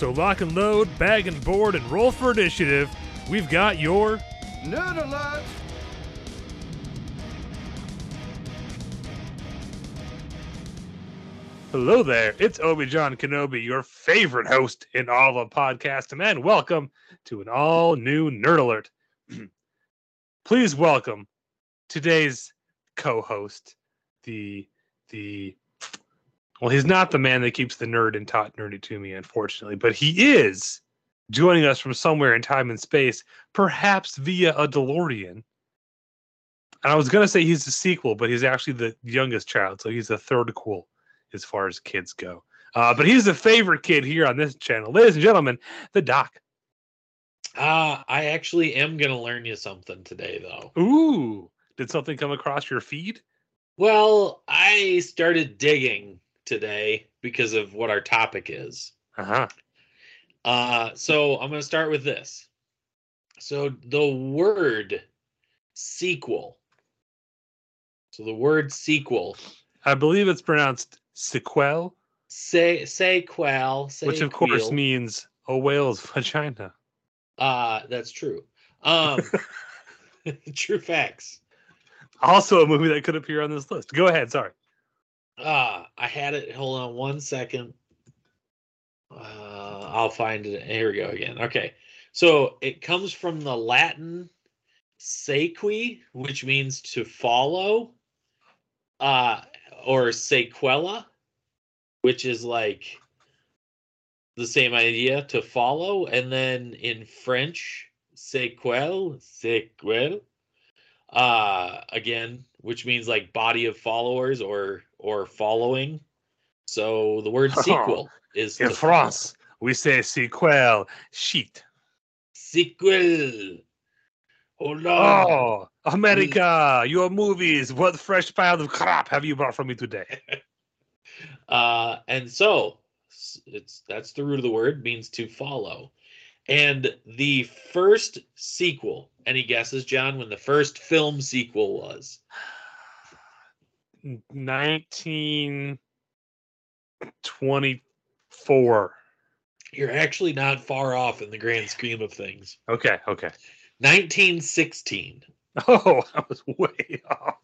So lock and load, bag and board, and roll for initiative. We've got your Nerd alert! Hello there. It's Obi John Kenobi, your favorite host in all of podcast, and welcome to an all new Nerd Alert. Please welcome today's co-host, the the well, he's not the man that keeps the nerd and taught nerdy to me, unfortunately, but he is joining us from somewhere in time and space, perhaps via a DeLorean. And I was gonna say he's the sequel, but he's actually the youngest child, so he's the third cool as far as kids go. Uh, but he's the favorite kid here on this channel. Ladies and gentlemen, the doc. Uh, I actually am going to learn you something today, though. Ooh, did something come across your feed? Well, I started digging today because of what our topic is. Uh-huh. Uh, so I'm going to start with this. So the word sequel. So the word sequel, I believe it's pronounced sequel, say sequel, which of course means a whale's vagina. uh that's true. Um true facts. Also a movie that could appear on this list. Go ahead, sorry. Uh, I had it. Hold on one second. Uh, I'll find it. Here we go again. Okay. So it comes from the Latin sequi, which means to follow, uh, or sequela, which is like the same idea to follow. And then in French, sequel, sequel, uh, again, which means like body of followers or or following. So the word Oh, sequel is In to follow. France, we say sequel, sheet. Sequel. Hold on. Oh, America, your movies. What fresh pile of crap have you brought for me today? Uh, and so it's that's the root of the word means to follow. And the first sequel, any guesses, John, when the first film sequel was? 1924. You're actually not far off in the grand scheme of things. Okay, okay. 1916. Oh, I was way off.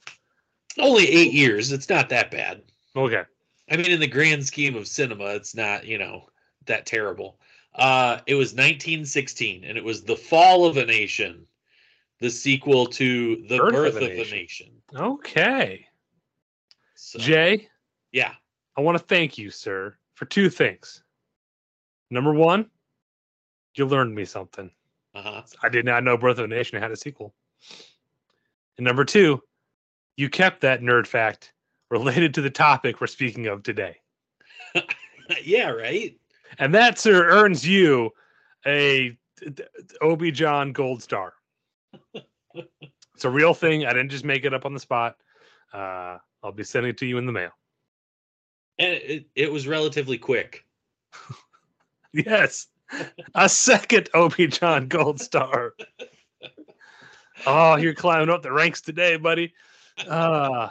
Only eight years. It's not that bad. Okay. I mean, in the grand scheme of cinema, it's not, you know, that terrible. Uh, it was 1916, and it was The Fall of a Nation, the sequel to The Birth, of, a Nation. Okay. So, Jay, yeah. I want to thank you, sir, for two things. Number one, you learned me something. Uh-huh. I did not know Birth of a Nation had a sequel. And number two, you kept that nerd fact related to the topic we're speaking of today. yeah, right? And that, sir, earns you a Obi John Gold Star. it's a real thing. I didn't just make it up on the spot. Uh, I'll be sending it to you in the mail. And it, it was relatively quick. Yes, a second Obi John Gold Star. Oh, you're climbing up the ranks today, buddy. Uh,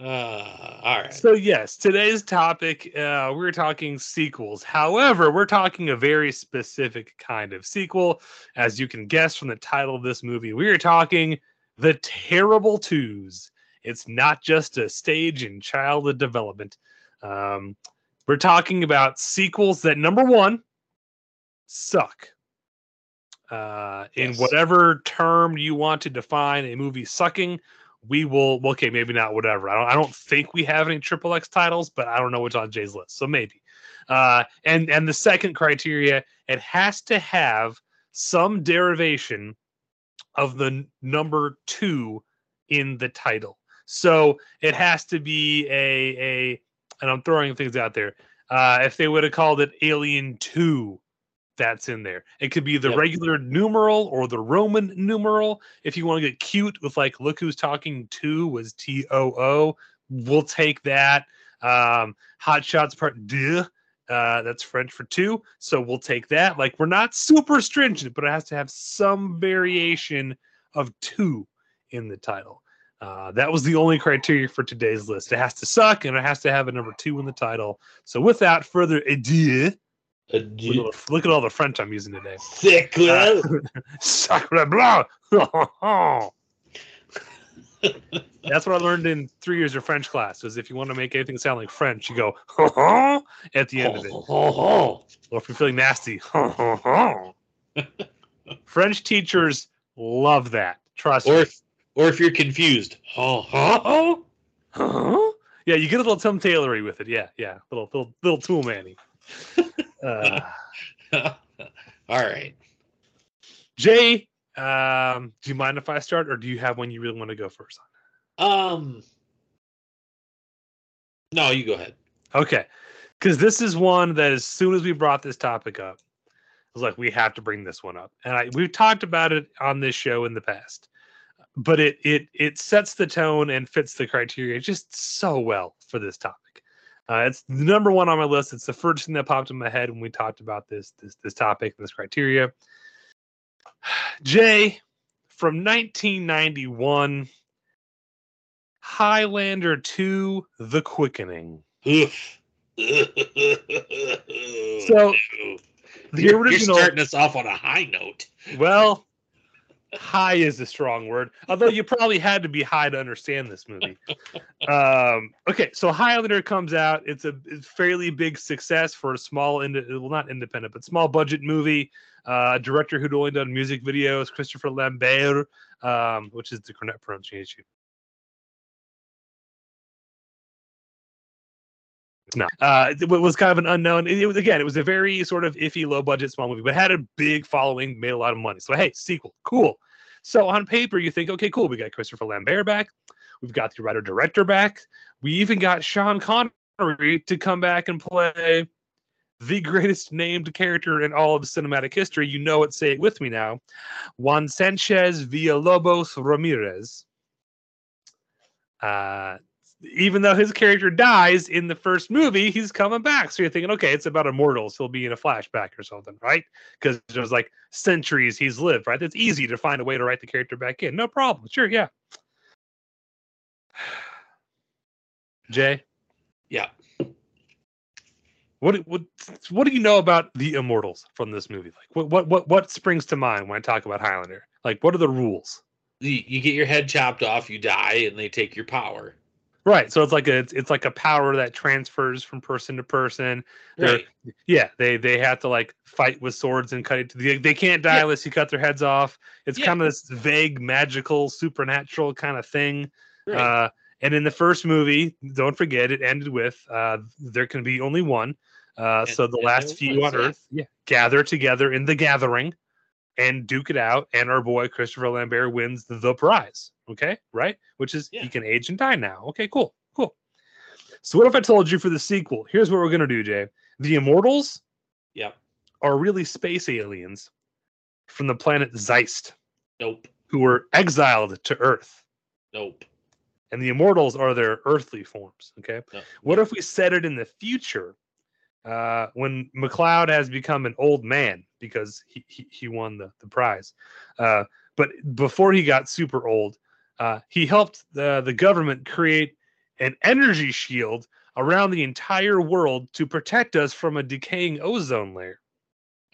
Uh, all right. so yes, today's topic uh, we're talking sequels. However, we're talking a very specific kind of sequel, as you can guess from the title of this movie. We are talking the Terrible Twos. It's not just a stage in childhood development. Um, We're talking about sequels that number one suck. Uh, in Yes. whatever term you want to define a movie sucking, we will. Okay, maybe not whatever. I don't. I don't think we have any triple X titles, but I don't know what's on Jay's list, so maybe. Uh, and and the second criteria, it has to have some derivation of the number two in the title. So it has to be a a and I'm throwing things out there. Uh, if they would have called it Alien 2, that's in there. It could be the Yep. regular numeral or the Roman numeral. If you want to get cute with like look who's talking two was T O O, we'll take that. Um, Hot Shots Part Deux, uh, that's French for two, so we'll take that. Like we're not super stringent, but it has to have some variation of two in the title. Uh, that was the only criteria for today's list. It has to suck and it has to have a number two in the title. So without further ado, A look at, all the French I'm using today. thick Uh. Sacre bleu! That's what I learned in three years of French class. Was if you want to make anything sound like French, you go at the end of it. Or if you're feeling nasty, French teachers love that. Trust or me. Or if you're confused, oh, oh, Huh? Yeah, you get a little Tim Taylory with it. Yeah, yeah, little little little tool manny. Uh, all right. Jay, um, do you mind if I start, or do you have one you really want to go first Um, no, you go ahead. Okay, because this is one that as soon as we brought this topic up, I was like, we have to bring this one up, and I we've talked about it on this show in the past, but it it it sets the tone and fits the criteria just so well for this topic. Uh, it's the number one on my list. It's the first thing that popped in my head when we talked about this this this topic and this criteria. Jay, from 1991, Highlander 2: The Quickening. So, The you're, original. You're starting us off on a high note. Well, high is a strong word. Although you probably had to be high to understand this movie. Um, okay, so Highlander comes out. It's a it's fairly big success for a small, ind- well, not independent, but small budget movie. Uh, a director who'd only done music videos, Christopher Lambert, um, which is the correct pronunciation. No, uh, it was kind of an unknown. It was again, it was a very sort of iffy, low budget, small movie, but had a big following, made a lot of money. So hey, sequel, cool. So on paper, you think, okay, cool, we got Christopher Lambert back, we've got the writer director back, we even got Sean Connery to come back and play the greatest named character in all of cinematic history. You know it. Say it with me now. Juan Sanchez Villalobos Ramirez. Uh, even though his character dies in the first movie, he's coming back. So you're thinking, okay, it's about immortals. He'll be in a flashback or something, right? Because there's like centuries he's lived, right? It's easy to find a way to write the character back in. No problem. Sure, yeah. Jay, Yeah. what what what do you know about the immortals from this movie? Like, what what what what springs to mind when I talk about Highlander? Like, what are the rules? You, you get your head chopped off, you die, and they take your power. Right. So it's like a it's, like a power that transfers from person to person. They're- Right. Yeah, they they have to like fight with swords and cut it. To the, they can't die Yeah. unless you cut their heads off. It's Yeah. kind of this vague, magical, supernatural kind of thing. Right. Uh, and in the first movie, don't forget, it ended with uh, there can be only one. Uh, And- so the last few on. Earth, yeah, gather together in the gathering and duke it out. And our boy Christopher Lambert wins the prize. Okay, right? Which is Yeah. he can age and die now. Okay, cool, cool. So what if I told you for the sequel? Here's what we're gonna do, Jay. The Immortals yeah, are really space aliens from the planet Zeist Nope. who were exiled to Earth Nope. and the immortals are their earthly forms. Okay. No. What if we set it in the future uh, when MacLeod has become an old man because he, he, he won the, the prize? Uh, but before he got super old, uh, he helped the, the government create an energy shield around the entire world to protect us from a decaying ozone layer.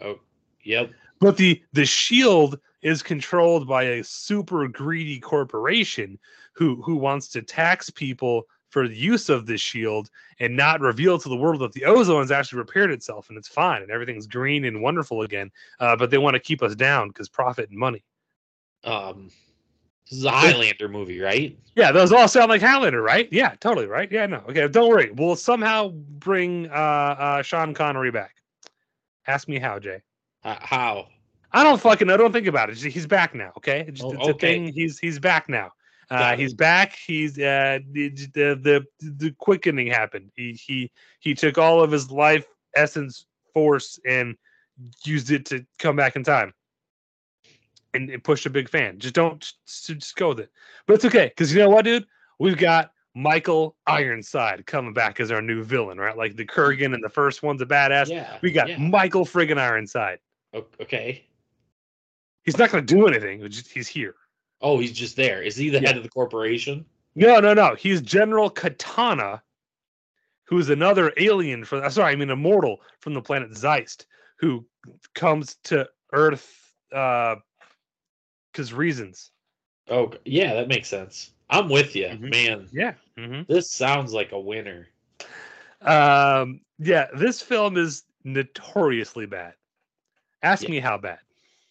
Oh, yep. But the the shield is controlled by a super greedy corporation who who wants to tax people for the use of this shield and not reveal to the world that the ozone's actually repaired itself and it's fine and everything's green and wonderful again. Uh, but they want to keep us down because profit and money. Um, this is a Highlander movie, right? Yeah, those all sound like Highlander, right? Yeah, totally, right? Yeah, no. Okay, don't worry. We'll somehow bring uh, uh, Sean Connery back. Ask me how, Jay. Uh, how? I don't fucking know. Don't think about it. He's back now. Okay, it's, Oh, okay. thing. He's he's back now. Uh, he's back. He's uh, the, the the quickening happened. He he he took all of his life essence force and used it to come back in time and, and push a big fan. Just don't just, just go with it. But it's okay because you know what, dude? We've got Michael Ironside coming back as our new villain, right? Like the Kurgan and the first one's a badass. Yeah. We got yeah. Michael friggin' Ironside. Okay. He's not going to do anything. just- He's here. Oh, he's just there. Is he the Yeah. head of the corporation? No, no, no. He's General Katana, who's another alien from. Sorry, I mean immortal from the planet Zeist, who comes to Earth uh because reasons. Oh, yeah, that makes sense. I'm with you, Mhm. man. Yeah. hmm This sounds like a winner. Um. Yeah. This film is notoriously bad. Ask Yeah. me how bad.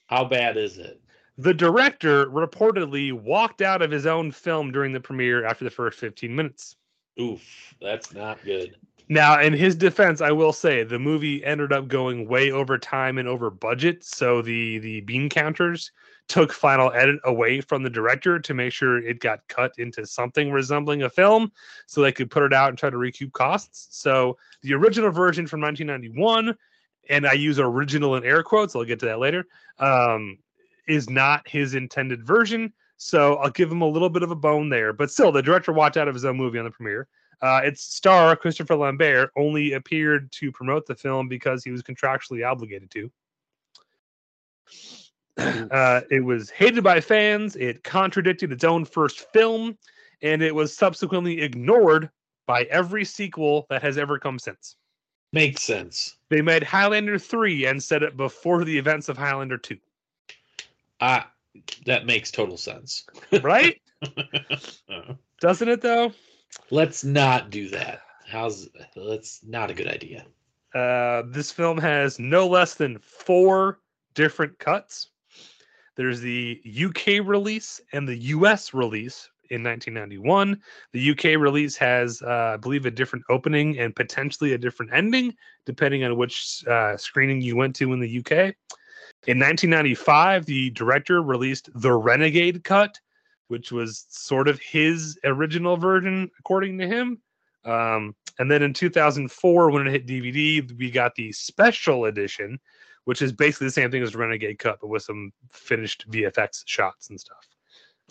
How bad is it? The director reportedly walked out of his own film during the premiere after the first 15 minutes. Oof, that's not good. Now, in his defense, I will say the movie ended up going way over time and over budget. So the the bean counters took final edit away from the director to make sure it got cut into something resembling a film, so they could put it out and try to recoup costs. So the original version from 1991, and I use original in air quotes. I'll get to that later. Um, is not his intended version. So I'll give him a little bit of a bone there. But still, the director walked out of his own movie on the premiere. Uh, its star, Christopher Lambert, only appeared to promote the film because he was contractually obligated to. Uh, it was hated by fans, it contradicted its own first film, and it was subsequently ignored by every sequel that has ever come since. Makes sense. They made Highlander 3 and set it before the events of Highlander 2, Uh, that makes total sense. right? Doesn't it, though? let's not do that. How's that's not a good idea. Uh, this film has no less than four different cuts. There's the UK release and the US release in 1991. The UK release has, uh, I believe, a different opening and potentially a different ending, depending on which uh, screening you went to in the UK. In 1995, the director released the Renegade cut, which was sort of his original version, according to him. Um, and then in 2004, when it hit DVD, we got the special edition, which is basically the same thing as Renegade Cut, but with some finished VFX shots and stuff.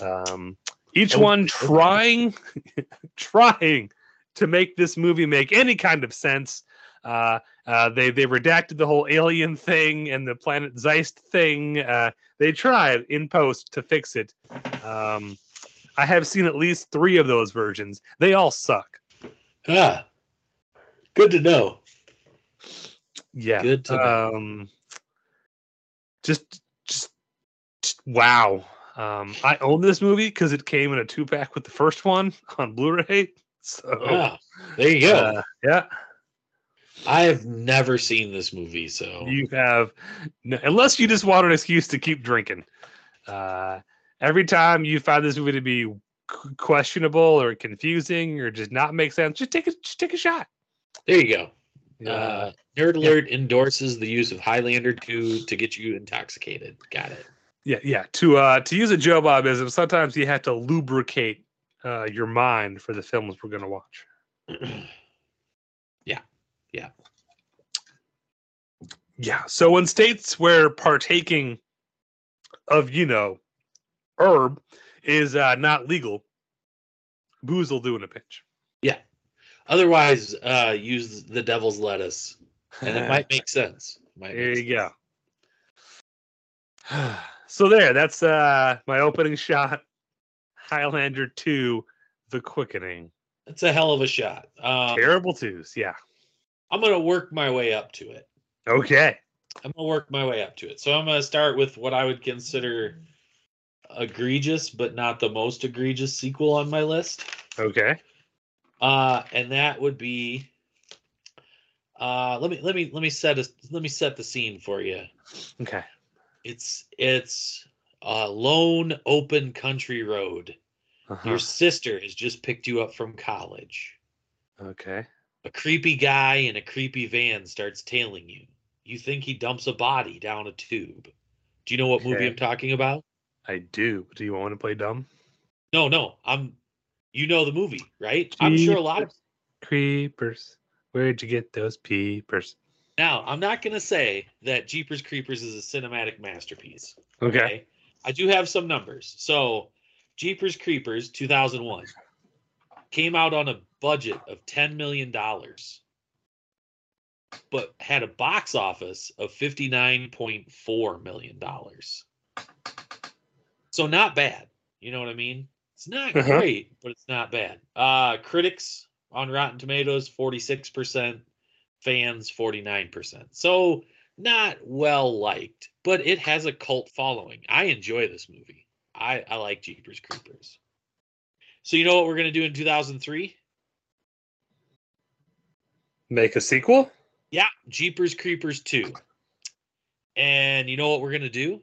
Um, each Oh, one trying, trying to make this movie make any kind of sense. Uh, uh, they they redacted the whole alien thing and the planet Zeist thing. Uh, they tried in post to fix it. Um, I have seen at least three of those versions. They all suck. Ah, good to know. Yeah. Good to know. um just just, just- wow. Um I own this movie because it came in a two pack with the first one on Blu-ray. So Ah, there you go. uh, yeah, I have never seen this movie, so you have unless you just want an excuse to keep drinking. Uh every time you find this movie to be questionable or confusing or just not make sense, just take a just take a shot. there you go. Yeah. Uh, Nerd Alert endorses the use of Highlander 2 to get you intoxicated. Got it. Yeah, yeah. To uh to use a Joe Bobism, sometimes you have to lubricate uh your mind for the films we're gonna watch. Yeah, yeah. So in states where partaking of, you know, herb is uh not legal, booze will do in a pinch. Yeah. Otherwise, uh, use the devil's lettuce, and it might make sense. Might there make you sense. go. so there, that's uh my opening shot. Highlander 2, The Quickening. That's a hell of a shot. Um, Terrible twos, yeah. I'm gonna work my way up to it. Okay. I'm gonna work my way up to it. So I'm gonna start with what I would consider egregious, but not the most egregious sequel on my list. Okay. Uh, and that would be. Uh, let me let me let me set a, let me set the scene for you. Okay. It's it's a lone open country road. Uh-huh. Your sister has just picked you up from college. Okay. A creepy guy in a creepy van starts tailing you. You think he dumps a body down a tube. Do you know what movie I'm talking about? I do. Do you want to play dumb? No, no. I'm you know the movie, right? I'm sure a lot of Creepers. Where'd you get those peepers? now I'm not gonna say that Jeepers Creepers is a cinematic masterpiece. Okay. I do have some numbers. So Jeepers Creepers 2001 came out on a budget of $10 million, but had a box office of $59.4 million. So not bad. You know what I mean? It's not Uh-huh. great, but it's not bad. Uh critics on Rotten Tomatoes 46%, fans 49%. So not well liked, but it has a cult following. I enjoy this movie. I, I like Jeepers Creepers. So you know what we're gonna do in 2003? Make a sequel? Yeah, Jeepers Creepers 2. And you know what we're gonna do?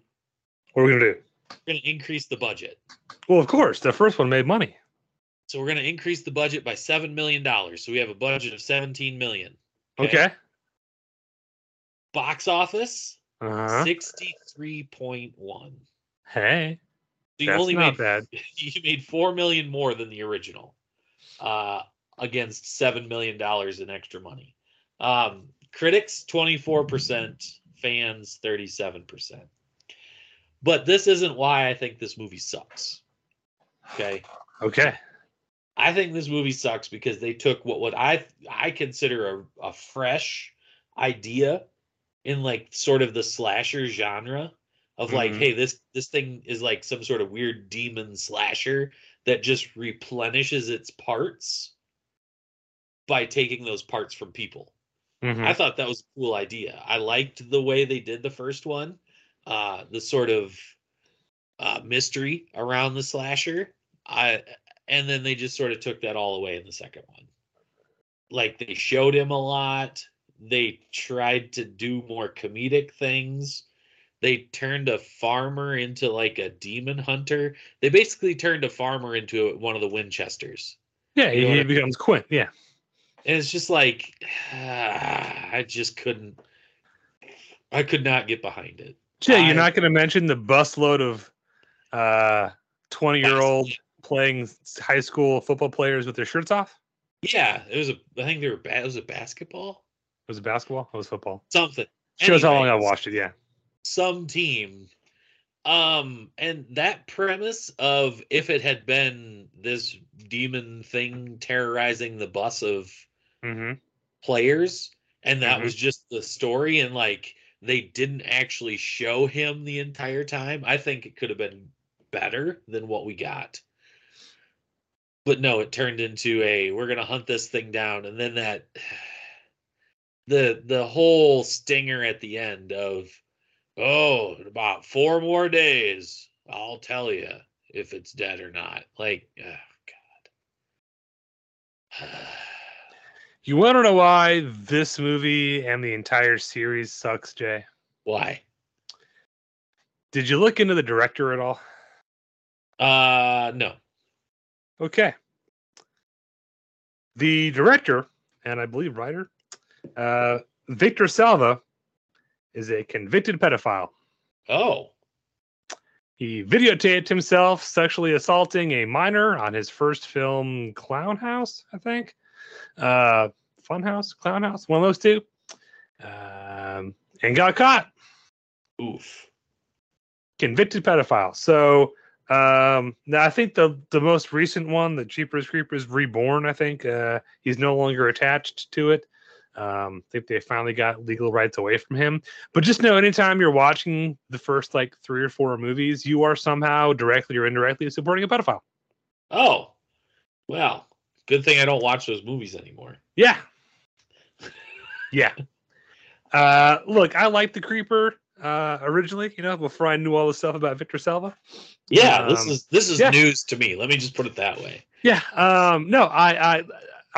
What are we gonna do? We're gonna increase the budget. Well, of course. The first one made money. So we're gonna increase the budget by seven million dollars. So we have a budget of 17 million. Okay. Box office Uh-huh. 63.1. Hey. You That's only not made bad. you made four million more than the original, uh, against seven million dollars in extra money. Um, critics twenty four percent, fans thirty seven percent. But this isn't why I think this movie sucks. Okay, Okay. I think this movie sucks because they took what what I I consider a, a fresh idea in like sort of the slasher genre of like, Mhm. hey, this this thing is like some sort of weird demon slasher that just replenishes its parts by taking those parts from people. Mhm. I thought that was a cool idea. I liked the way they did the first one, uh, the sort of uh, mystery around the slasher. I and then they just sort of took that all away in the second one. Like they showed him a lot. They tried to do more comedic things. They turned a farmer into like a demon hunter. They basically turned a farmer into one of the Winchesters. Yeah, You know he, I mean? becomes Quint. Yeah. And it's just like I just couldn't I could not get behind it. Jay, I- you're not going to mention the busload of uh 20 year old playing high school football players with their shirts off? Yeah, it was a I think they were ba- it was a basketball? It was a basketball? It was football. Something. Shows how long I Anyways, watched it. Yeah. Some team. Um and that premise of if it had been this demon thing terrorizing the bus of Mm-hmm. players and that Mhm. was just the story and like they didn't actually show him the entire time i think it could have been better than what we got but no it turned into a we're gonna hunt this thing down and then that the the whole stinger at the end of oh in about four more days i'll tell you if it's dead or not like oh god You want to know why this movie and the entire series sucks, Jay? why Did you look into the director at all? uh no Okay. The director, and I believe writer, uh, Victor Salva, is a convicted pedophile. oh He videotaped himself sexually assaulting a minor on his first film, Clown House, I think. Uh, Fun House, Clown House, one of those two. Um, and got caught. oof Convicted pedophile. So um, now I think the the most recent one, the Jeepers Creepers Reborn, I think uh, he's no longer attached to it. Um, I think they finally got legal rights away from him. But just know, anytime you're watching the first like three or four movies, you are somehow directly or indirectly supporting a pedophile. Oh, well, good thing I don't watch those movies anymore. Yeah. Yeah. Uh, look, I liked the Creeper uh, originally, you know, before I knew all the stuff about Victor Salva. Yeah, this Um, is this is yeah. news to me. Let me just put it that way. Yeah. Um, no, I, I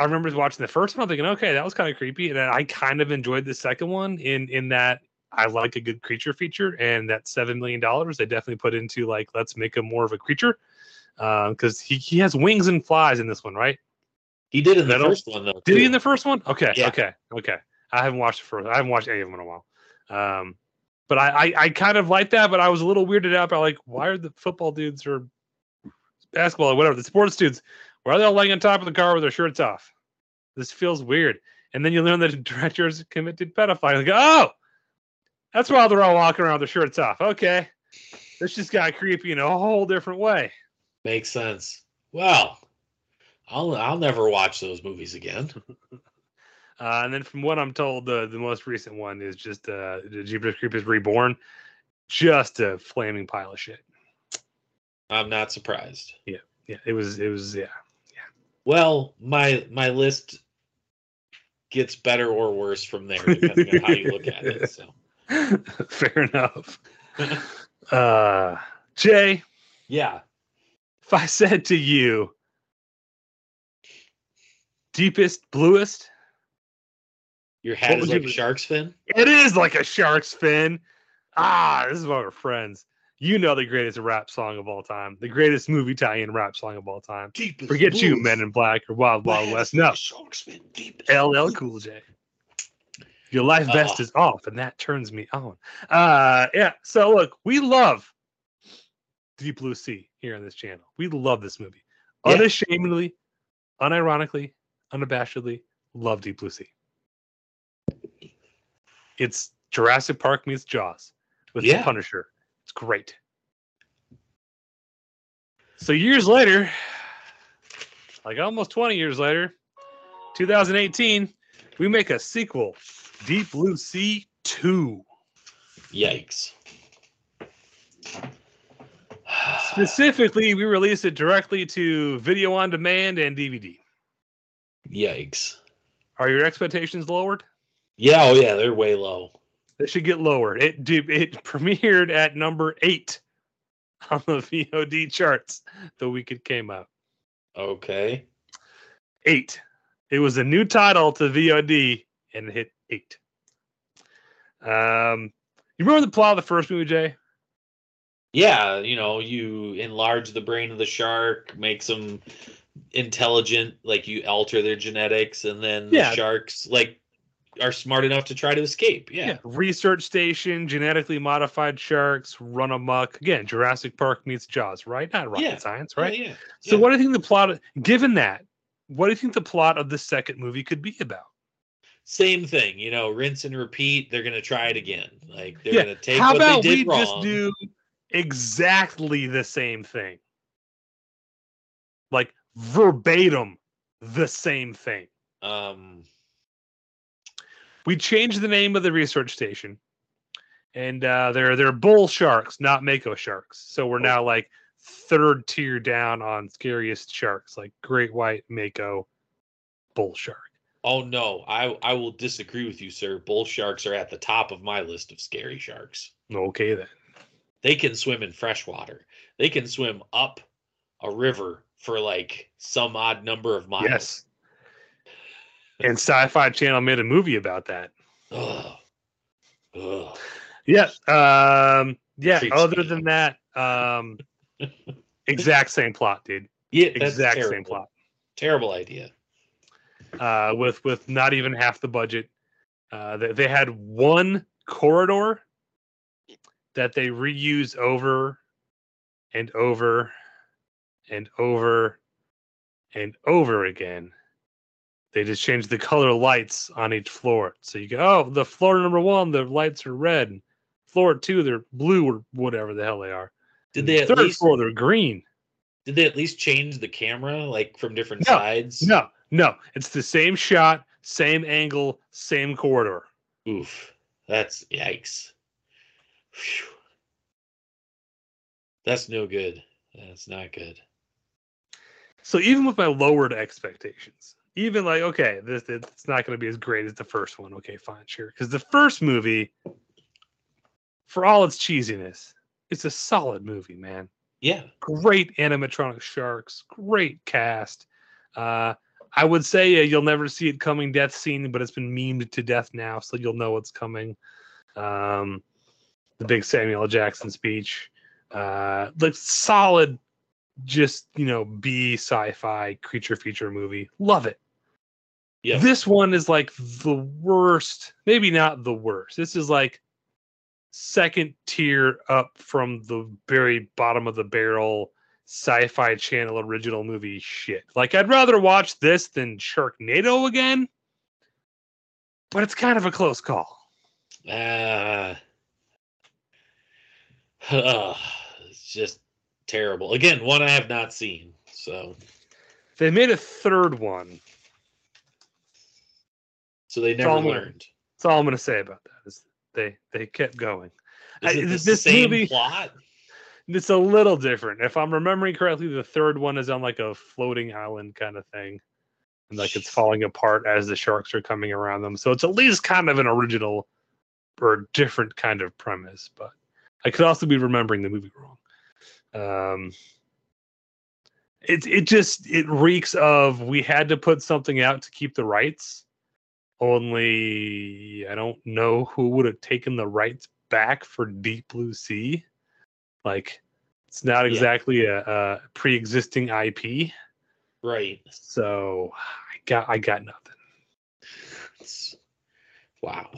I remember watching the first one, I'm thinking, okay, that was kind of creepy, and then I kind of enjoyed the second one in in that I like a good creature feature, and that seven million dollars they definitely put into like let's make him more of a creature, because he he has wings and flies in this one, right? He did in the first one though. Did he in the first one? Okay, Yeah. okay, okay. I haven't watched the first. I haven't watched any of them in a while. Um, but I, I I kind of like that, but I was a little weirded out by like why are the football dudes or basketball or whatever the sports dudes why are they all laying on top of the car with their shirts off? This feels weird. And then you learn that the directors committed a convicted pedophile. You go, oh, that's why they're all walking around with their shirts off. Okay, this just got creepy in a whole different way. Makes sense. Well, I'll I'll never watch those movies again. Uh, and then from what I'm told, the the most recent one is just uh, the Jeepers Creepers Reborn, just a flaming pile of shit. I'm not surprised. Yeah, yeah, it was it was yeah. Well, my my list gets better or worse from there, depending on how you look at it. So Fair enough. Uh, Jay, yeah, if I said to you, deepest, bluest, your hat is you like a do? shark's fin. it is like a shark's fin. Ah, this is why we're friends. You know the greatest rap song of all time, the greatest movie tie-in rap song of all time. Deep Forget you, Men in Black or Wild Wild West. No, LL Cool J. Your life vest Oh. is off, and that turns me on. Uh, yeah. So look, we love Deep Blue Sea here on this channel. We love this movie, Yeah. unashamedly, unironically, unabashedly. Love Deep Blue Sea. It's Jurassic Park meets Jaws with Yeah. the Punisher. It's great. So years later, like almost 20 years later, 2018, we make a sequel, Deep Blue Sea 2. Yikes. Specifically, we released it directly to video on demand and DVD. Yikes. Are your expectations lowered? Yeah, oh yeah, they're way low. They should get lowered. It it premiered at number eight on the VOD charts the week it came out. Okay. Eight. It was a new title to VOD and it hit eight. Um, you remember the plot of the first movie, Jay? Yeah, you know, you enlarge the brain of the shark, makes them intelligent, like you alter their genetics, and then Yeah. the sharks like are smart enough to try to escape. Yeah. Research station, genetically modified sharks run amok. Again, Jurassic Park meets Jaws, right? Not rocket Yeah. science, Yeah, right? Yeah. So, yeah. what do you think the plot? Given that, what do you think the plot of the second movie could be about? Same thing, you know, rinse and repeat. They're gonna try it again. Like they're Yeah, gonna take How what about they did we wrong. just do exactly the same thing, like verbatim the same thing? um we changed the name of the research station and uh they're they're bull sharks not mako sharks so we're now like third tier down on scariest sharks like great white mako bull shark oh no, I I will disagree with you, sir. Bull sharks are at the top of my list of scary sharks. okay then They can swim in fresh water. They can swim up a river for like some odd number of miles. yes and sci-fi channel made a movie about that Ugh. Ugh. yeah um yeah other me than that um exact same plot dude Yeah, exact same plot Terrible idea. uh, with with not even half the budget. Uh, they, they had one corridor that they reuse over and over and over and over again. They just changed the color lights on each floor. So you go, oh, the floor number one, the lights are red. Floor two, they're blue or whatever the hell they are. Did they at third least floor, they're green. did they at least change the camera like from different No, sides? No, no, it's the same shot, same angle, same corridor. Oof. That's yikes. Phew. That's no good. That's not good. So even with my lowered expectations, even like okay, this it's not going to be as great as the first one. Okay, fine, sure. Because the first movie, for all its cheesiness, it's a solid movie, man. Yeah. Great animatronic sharks, great cast. Uh, I would say uh, you'll never see it coming death scene, but it's been memed to death now, so you'll know what's coming. Um, the big Samuel Jackson speech, uh, like solid, just you know, B sci-fi creature feature movie. Love it. Yeah. This one is like the worst, maybe not the worst. This is like second tier up from the very bottom of the barrel sci-fi channel original movie shit. Like I'd rather watch this than Sharknado again. But it's kind of a close call. Uh, it's just terrible. Again, one I have not seen. So, They made a third one. So they never learned. That's all I'm gonna say about that. Is they they kept going. Is I- it the this same movie- plot? It's a little different. If I'm remembering correctly, the third one is on like a floating island kind of thing. And like it's falling apart as the sharks are coming around them. So it's at least kind of an original or different kind of premise, but I could also be remembering the movie wrong. Um it it just it reeks of we had to put something out to keep the rights. Only I don't know who would have taken the rights back for Deep Blue Sea. Like it's not Yeah. exactly a, a pre-existing IP, Right. so I got I got nothing. It's- wow.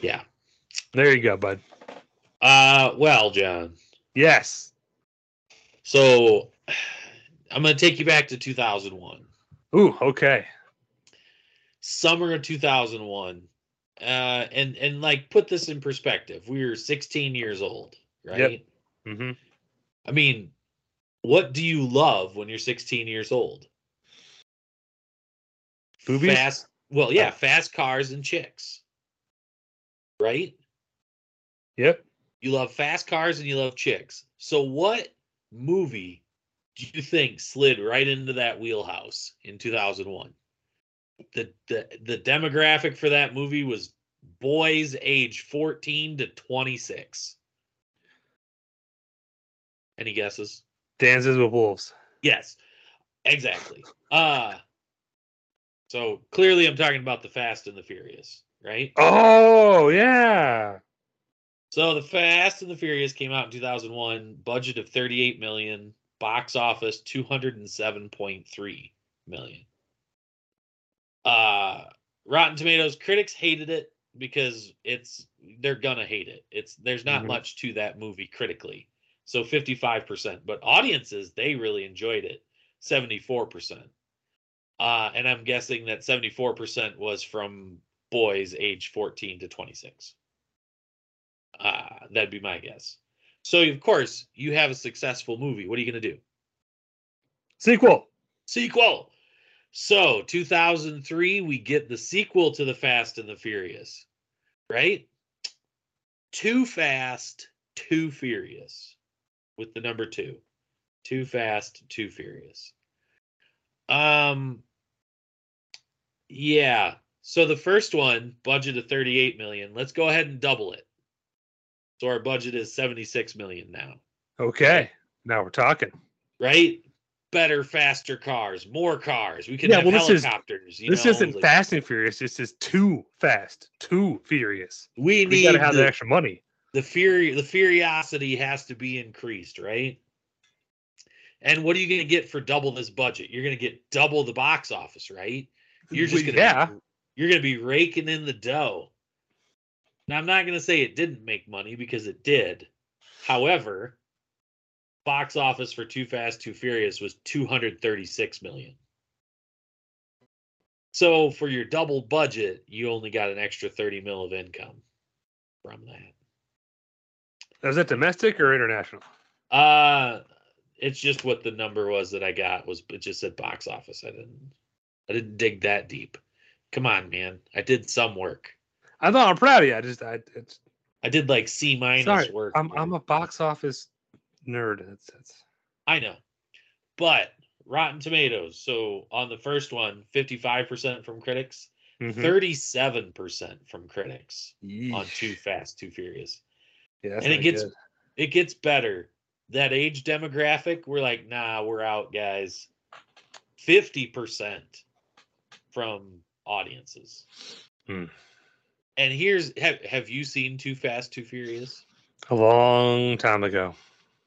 Yeah. There you go, bud. Uh, well, John. Yes. So I'm going to take you back to 2001. Ooh, okay. Summer of 2001. Uh, and and like put this in perspective. We were 16 years old, right? hmm I mean, what do you love when you're 16 years old? Boobies? Fast. Well, yeah, fast cars and chicks. Right? Yep. You love fast cars and you love chicks. So what movie do you think slid right into that wheelhouse in 2001? The the the demographic for that movie was boys age 14 to 26. Any guesses? Dances with Wolves. Yes. Exactly. Uh so clearly I'm talking about the Fast and the Furious, right? Oh yeah. So the Fast and the Furious came out in 2001, budget of 38 million, box office 207.3 million. Uh Rotten Tomatoes critics hated it because it's they're gonna hate it. It's there's not Mhm. much to that movie critically. So 55%, but audiences they really enjoyed it. 74%. Uh and I'm guessing that 74% was from boys age 14 to 26. Uh, that'd be my guess. So of course you have a successful movie. What are you gonna do? Sequel. Sequel. So 2003, we get the sequel to the Fast and the Furious, right? Too Fast, Too Furious, with the number two. Too Fast, Too Furious. Um. Yeah. So the first one, budget of 38 million. Let's go ahead and double it. So our budget is 76 million now, Okay. Now we're talking. right? Better, faster cars, more cars. We can Yeah, have well, this is- helicopters. you this know, isn't like, Fast and Furious. This is too fast, too furious. We We need gotta have the, the extra money. the fury. The furiosity has to be increased, right? And what are you going to get for double this budget? You're going to get double the box office, right? You're just going to yeah. you're going to be raking in the dough. Now I'm not going to say it didn't make money because it did. However, box office for Too Fast Too Furious was 236 million. So for your double budget, you only got an extra 30 mil of income from that. Is that domestic or international? Uh it's just what the number was that I got was it just said box office. I didn't I didn't dig that deep. Come on, man. I did some work. I know I'm proud of you. I just I it's I did like C minus work. I'm. I'm a box office nerd. It's I know. But Rotten Tomatoes. So on the first one, 55% from critics, mhm. 37% from critics on Too Fast, Too Furious. Yeah, that's and it gets good. it gets better. That age demographic, we're like, nah, we're out, guys. 50% from audiences. Hmm. And here's have have you seen Too Fast Too Furious? A long time ago.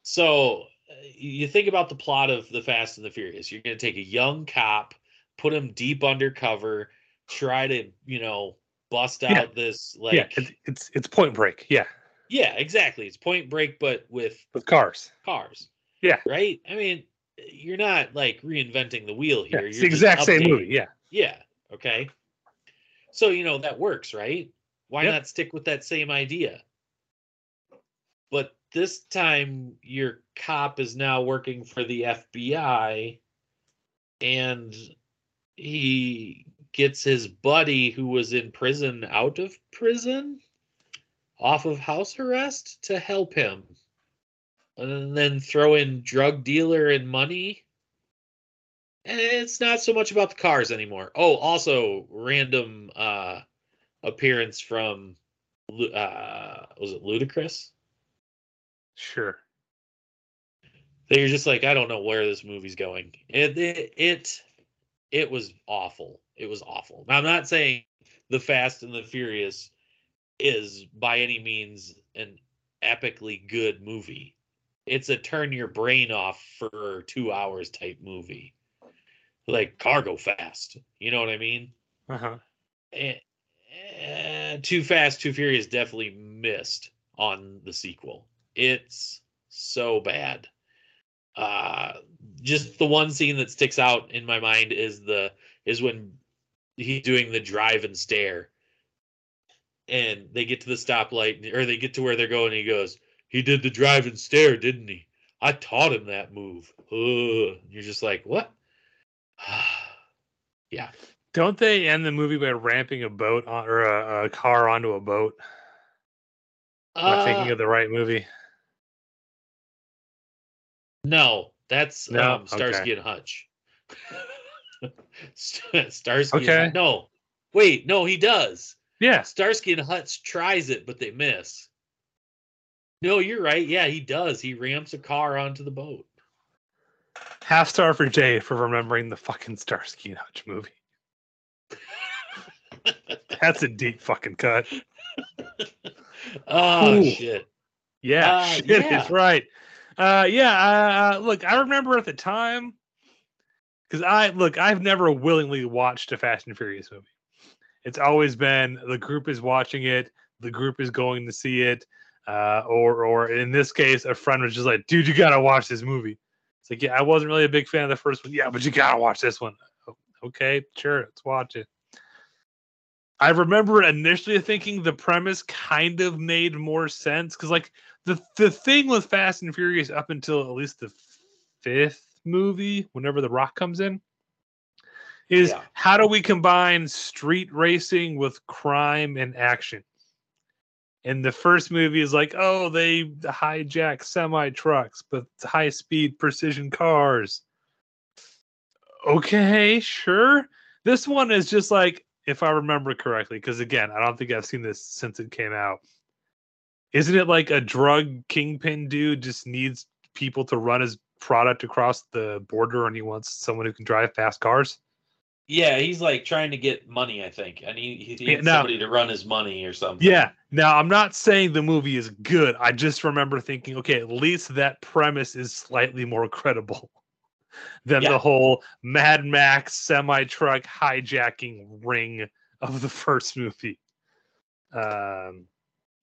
So uh, you think about the plot of The Fast and the Furious. You're going to take a young cop, put him deep undercover, try to, you know, bust out Yeah. this like yeah, it's, it's it's Point Break. Yeah, Yeah, exactly. It's Point Break but with with cars. cars. Yeah. Right? I mean, you're not like reinventing the wheel Yeah, here. it's You're the exact same movie. Yeah, Yeah. Okay. So, you know, that works, right? Why Yep. not stick with that same idea? This time, your cop is now working for the FBI and he gets his buddy who was in prison out of prison off of house arrest to help him. And then throw in drug dealer and money and it's not so much about the cars anymore. Oh, also random uh appearance from uh was it Ludacris? Sure. That you're just like, I don't know where this movie's going. It it it, it was awful. It was awful. Now I'm not saying the Fast and the Furious is by any means an epically good movie. It's a turn your brain off for two hours type movie. Like cargo fast. You know what I mean? Uh huh. Eh, eh, Too Fast, Too Furious definitely missed on the sequel. It's so bad. Uh, just the one scene that sticks out in my mind is the is when he's doing the drive and stare, and they get to the stoplight or they get to where they're going. And he goes, "He did the drive and stare, didn't he? I taught him that move." Ugh. You're just like, what? yeah. Don't they end the movie by ramping a boat on, or a, a car onto a boat? Am I thinking Uh, of the right movie? No, that's No? um, Starsky Okay. and Hutch. Starsky. and Okay. Hutch- No, wait, no, he does. Yeah. Starsky and Hutch tries it, but they miss. No, you're right. Yeah, he does. He ramps a car onto the boat. Half star for Jay for remembering the fucking Starsky and Hutch movie. That's a deep fucking cut. oh Ooh. shit. Yeah, Uh, shit yeah. is right. Uh, yeah. Uh, look, I remember at the time because I look, I've never willingly watched a Fast and Furious movie. It's always been the group is watching it, the group is going to see it, uh, or or in this case, a friend was just like, "Dude, you gotta watch this movie." It's like, yeah, I wasn't really a big fan of the first one. Yeah, but you gotta watch this one. Okay, sure, let's watch it. I remember initially thinking the premise kind of made more sense because, like, the the thing with Fast and Furious up until at least the fifth movie, whenever The Rock comes in, is Yeah. how do we combine street racing with crime and action? And the first movie is like, oh, they hijack semi trucks, but high speed precision cars. Okay, sure. This one is just like, if I remember correctly, because again, I don't think I've seen this since it came out. Isn't it like a drug kingpin dude just needs people to run his product across the border and he wants someone who can drive fast cars? Yeah, he's like trying to get money, I think, and he, he needs Yeah, no. somebody to run his money or something. Yeah. Now, I'm not saying the movie is good. I just remember thinking, okay, at least that premise is slightly more credible than Yeah. the whole Mad Max semi truck hijacking ring of the first movie. Um,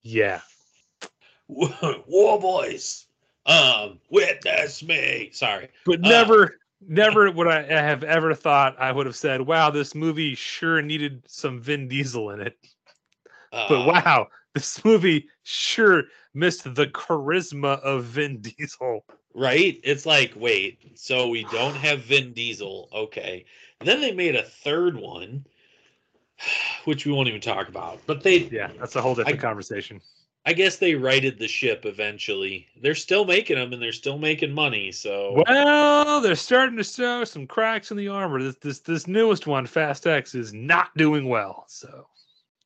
yeah. War boys. Um, witness me. Sorry. But Uh, never, never would I have ever thought I would have said, wow, this movie sure needed some Vin Diesel in it. Uh, But wow, this movie sure missed the charisma of Vin Diesel. right? It's like, wait, so we don't have Vin Diesel. Okay. then they made a third one, which we won't even talk about. But they, Yeah, that's a whole different I- conversation. I guess they righted the ship eventually. They're still making them and they're still making money. So Well, they're starting to show some cracks in the armor. This this this newest one, Fast X, is not doing well. So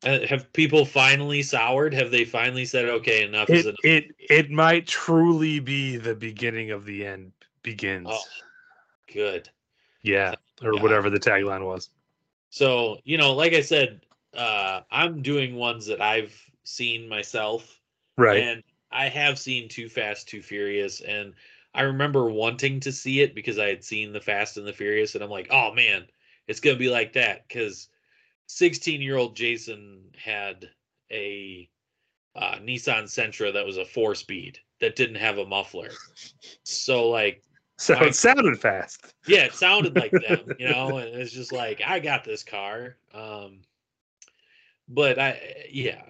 Uh, have people finally soured? Have they finally said, okay, enough is it enough? it it might truly be the beginning of the end begins. Oh. Good. Yeah, or Yeah. whatever the tagline was. So, you know, like I said, uh, I'm doing ones that I've seen myself. Right. And I have seen Too Fast, Too Furious. And I remember wanting to see it because I had seen The Fast and the Furious. And I'm like, oh man, it's going to be like that. Because 16 year old Jason had a uh, Nissan Sentra that was a four speed that didn't have a muffler. So, like, so it sounded fast. yeah, it sounded like them, you know, and it's just like I got this car. Um but I yeah.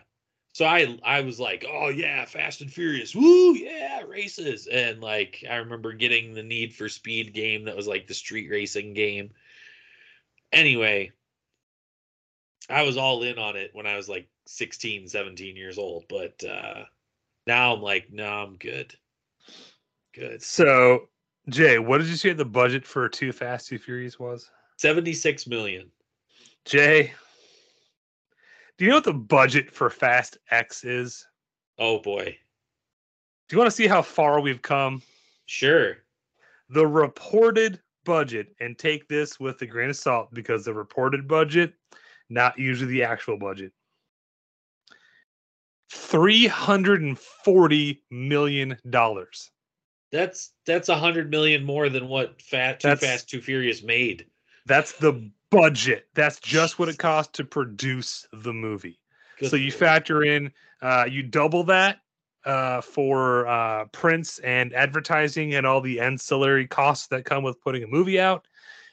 So I I was like, "Oh yeah, Fast and Furious. Woo, yeah, races." And like I remember getting the Need for Speed game that was like the street racing game. Anyway, I was all in on it when I was like 16, 17 years old, but uh now I'm like, "No, I'm good." Good. So, Jay, what did you say the budget for Too Fast, Too Furious was? 76 million. Jay, do you know what the budget for Fast X is? Oh boy. Do you want to see how far we've come? Sure. The reported budget, and take this with a grain of salt because the reported budget, not usually the actual budget. $340 million. That's that's a hundred million more than what Fat Too That's- Fast Too Furious made. That's the budget. That's just what it costs to produce the movie. Good so you factor in, uh, you double that uh, for uh, prints and advertising and all the ancillary costs that come with putting a movie out,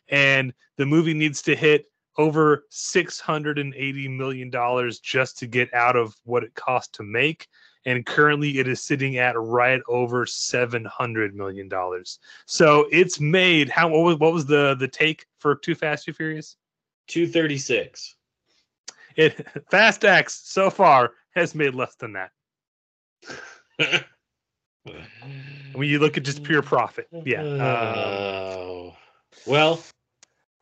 and the movie needs to hit over six hundred and eighty million dollars just to get out of what it cost to make. And currently, it is sitting at right over seven hundred million dollars. So it's made. How what was, what was the the take for Too Fast Too Furious? two thirty six. It Fast X so far has made less than that. When you look at just pure profit, yeah. Um, Oh. well,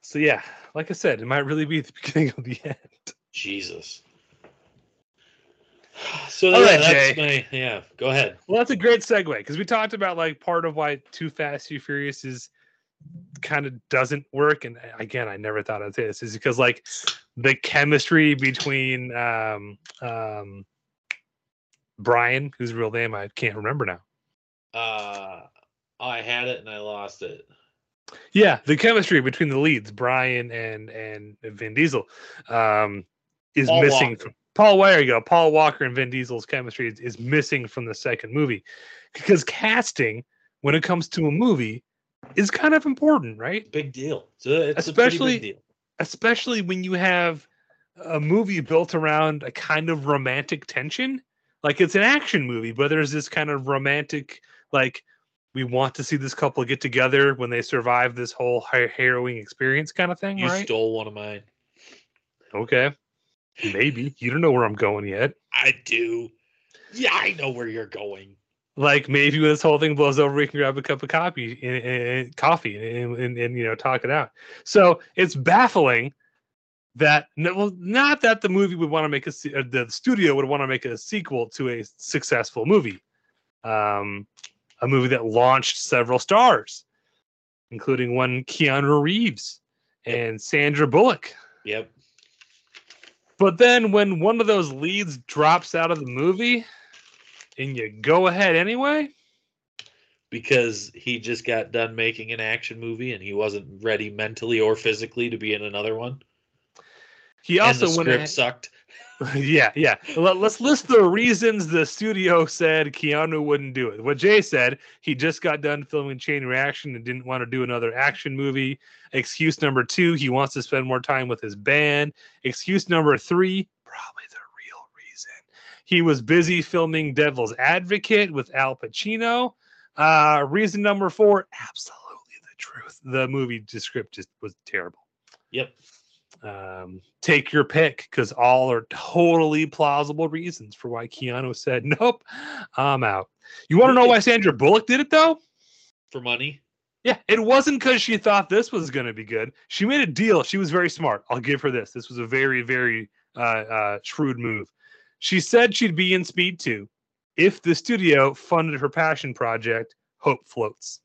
so yeah, like I said, it might really be the beginning of the end. Jesus. So yeah, right, that's Jay. my yeah. Go ahead. Well, that's a great segue because we talked about like part of why Too Fast Too Furious is kind of doesn't work, and uh, again, I never thought I'd say this is because like the chemistry between um um Brian, whose real name I can't remember now. Uh, I had it and I lost it. Yeah, the chemistry between the leads, Brian and and Vin Diesel, um, is Paul missing. Walker. From, Paul, there you go. Paul Walker and Vin Diesel's chemistry is, is missing from the second movie because casting, when it comes to a movie, is kind of important, right? Big deal. It's a Especially- pretty big deal. Especially when you have a movie built around a kind of romantic tension. Like it's an action movie, but there's this kind of romantic, like we want to see this couple get together when they survive this whole har- harrowing experience kind of thing, You right? stole one of mine. Okay. Maybe. You don't know where I'm going yet. I do. Yeah, I know where you're going. Like maybe when this whole thing blows over, we can grab a cup of coffee and, and coffee and, and, and you know talk it out. So it's baffling that well, not that the movie would want to make a uh, the studio would want to make a sequel to a successful movie, um, a movie that launched several stars, including one Keanu Reeves and Sandra Bullock. Yep. But then when one of those leads drops out of the movie and you go ahead anyway, Because he just got done making an action movie and he wasn't ready mentally or physically to be in another one. he and also the went script ahead, sucked. yeah, yeah. Let, us list the reasons the studio said Keanu wouldn't do it. What Jay said, he just got done filming Chain Reaction and didn't want to do another action movie. Excuse number two, he wants to spend more time with his band. Excuse number three, probably the real reason. He was busy filming Devil's Advocate with Al Pacino. Uh, reason number four, absolutely the truth. The movie script just was terrible Yep. Um, take your pick because all are totally plausible reasons for why Keanu said, Nope, I'm out. You want to know why Sandra Bullock did it though? For money. Yeah, it wasn't because she thought this was going to be good. She made a deal. She was very smart. I'll give her this. This was a very, very uh, uh, shrewd move. She said she'd be in Speed 2 if the studio funded her passion project, Hope Floats.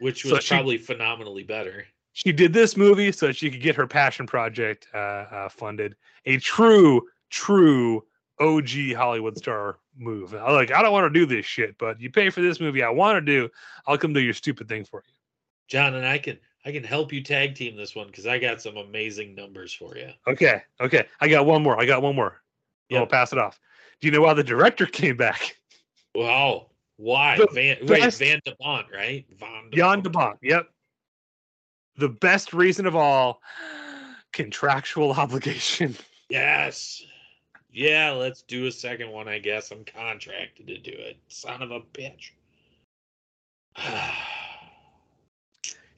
which So was she- probably phenomenally better. She did this movie so she could get her passion project uh, uh, funded. A true, true OG Hollywood star move. I like. I don't want to do this shit, but you pay for this movie. I want to do. I'll come do your stupid thing for you. John and I can I can help you tag team this one because I got some amazing numbers for you. Okay. Okay. I got one more. I got one more. Yeah. I'll pass it off. Do you know why the director came back? Wow. Why? The Van wait, Van de Bont, right? Van de Jan de Bont. Yep. The best reason of all, contractual obligation. Yes. Yeah, let's do a second one, I guess. I'm contracted to do it. Son of a bitch.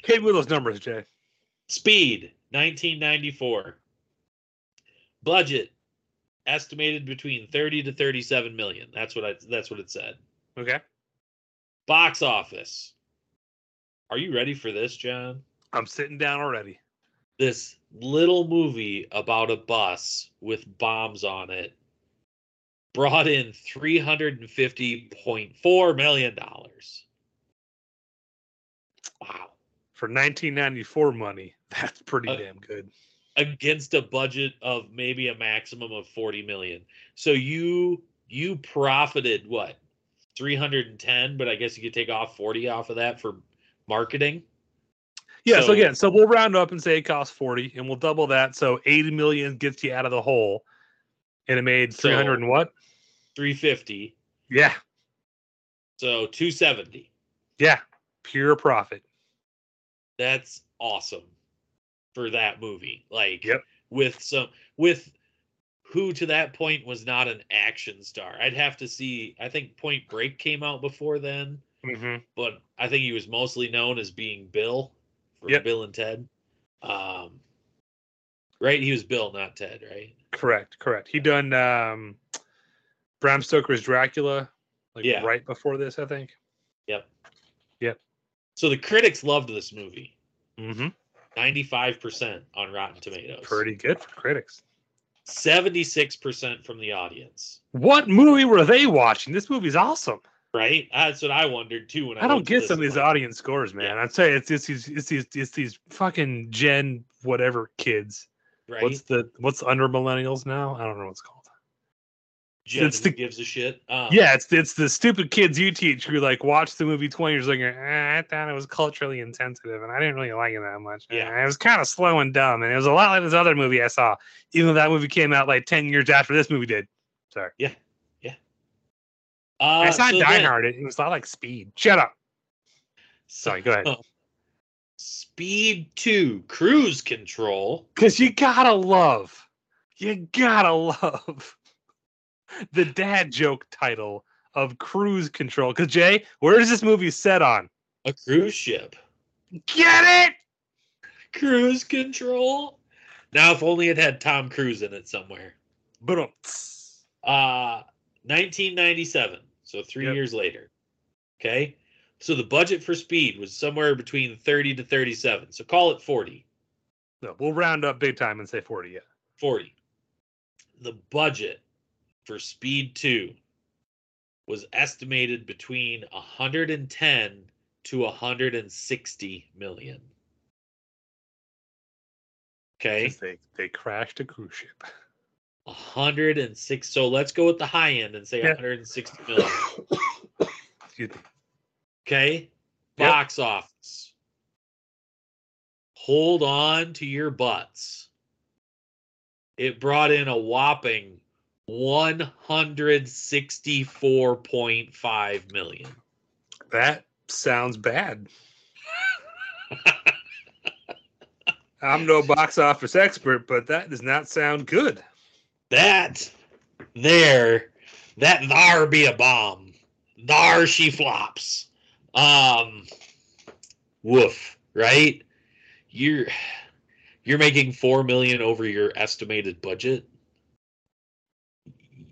Hit with those numbers, Jay. Speed, 1994. Budget estimated between 30 to 37 million. That's what I that's what it said. Okay. Box office. Are you ready for this, John? I'm sitting down already. This little movie about a bus with bombs on it brought in 350.4 million dollars. Wow. For 1994 money, that's pretty Uh, damn good. against a budget of maybe a maximum of 40 million. So you you profited what? 310, but I guess you could take off 40 off of that for marketing. Yeah. So, so- again, so we'll round up and say it costs 40, and we'll double that. So 80 million gets you out of the hole, and it made So- 300 and what? 350. Yeah. So 270. Yeah. Pure profit. That's awesome for that movie. Like Yep. with some with who to that point was not an action star. I'd have to see I think Point Break came out before then. Mm-hmm. but I think he was mostly known as being Bill for Yep. Bill and Ted. Um, right? He was Bill, not Ted, right? Correct. Correct. He done um, Bram Stoker's Dracula, like Yeah. right before this, I think. Yep. Yep. So the critics loved this movie. Mm-hmm. 95% on Rotten Tomatoes. Pretty good for critics. 76% from the audience. What movie were they watching? This movie's awesome. Right? That's what I wondered too when I, I don't get some of these like, audience scores, man. Yeah. I'd say it's it's these it's these it's these fucking Gen whatever kids. Right? What's the what's under millennials now? I don't know what it's called. Jen it's the- gives a shit. Um, Yeah, it's it's the stupid kids you teach who like watch the movie twenty years later. Eh, I thought it was culturally insensitive, and I didn't really like it that much. Yeah. Eh, it was kind of slow and dumb, and it was a lot like this other movie I saw. Even though that movie came out like ten years after this movie did. Sorry, Uh, I saw so Die then- Hard. It, was a lot like Speed. Shut up. Sorry, go ahead. Speed 2 Cruise Control. Because you gotta love, you gotta love the dad joke title of Cruise Control. Because Jay, where is this movie set on? A cruise ship. Get it? Cruise Control. Now, if only it had Tom Cruise in it somewhere. Boom. Uh 1997. So three Yep. years later. Okay. So the budget for Speed was somewhere between 30 to 37. So call it 40. No, we'll round up big time and say 40. Yeah. 40. The budget for Speed 2 was estimated between 110 to 160 million. Okay. They they crashed a cruise ship. 106. So let's go with the high end and say Yeah. 160 million. Excuse me. Okay. Yep. Box office. Hold on to your butts. It brought in a whopping 164.5 million. That sounds bad. I'm no box office expert, but that does not sound good. That there, that thar be a bomb. Thar she flops. Um, woof, right? You're you're making four million over your estimated budget.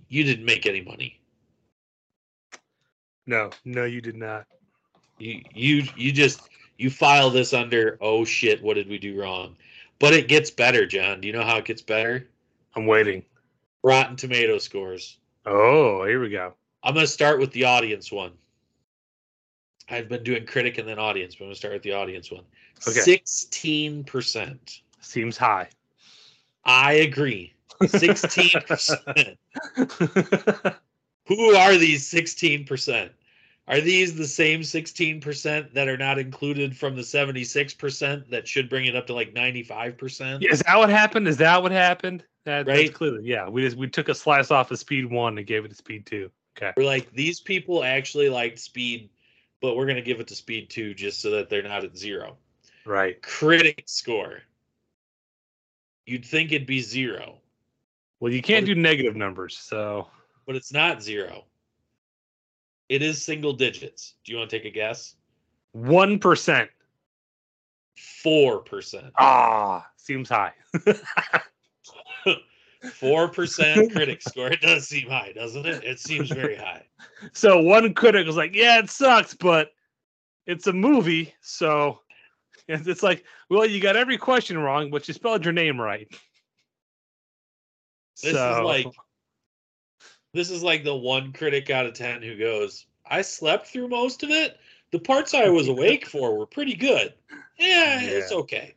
You didn't make any money. No, no, you did not. You you you just you file this under oh shit, what did we do wrong? But it gets better, John. Do you know how it gets better? I'm waiting. Rotten Tomato scores. Oh, here we go. I'm going to start with the audience one. I've been doing critic and then audience, but I'm gonna start with the audience one. Okay. Sixteen percent. Seems high. I agree. Sixteen percent. Who are these sixteen percent? Are these the same sixteen percent that are not included from the seventy-six percent that should bring it up to like ninety-five percent? Is that what happened? Is that what happened? That, Right. That's clearly, yeah. We just we took a slice off of speed one and gave it to speed two. Okay. We're like these people actually liked speed, but we're gonna give it to speed two just so that they're not at zero. Right. Critic score. You'd think it'd be zero, Well, you can't do negative numbers, so but it's not zero. It is single digits. Do you want to take a guess? one percent. Four percent. Ah, seems high. Four percent critic score. It does seem high, doesn't it? It seems very high. so one critic was like, "Yeah, it sucks, but it's a movie." So it's it's like, well, you got every question wrong, but you spelled your name right. This so is like this is like the one critic out of ten who goes, I slept through most of it. The parts I was awake for were pretty good. Yeah, it's okay.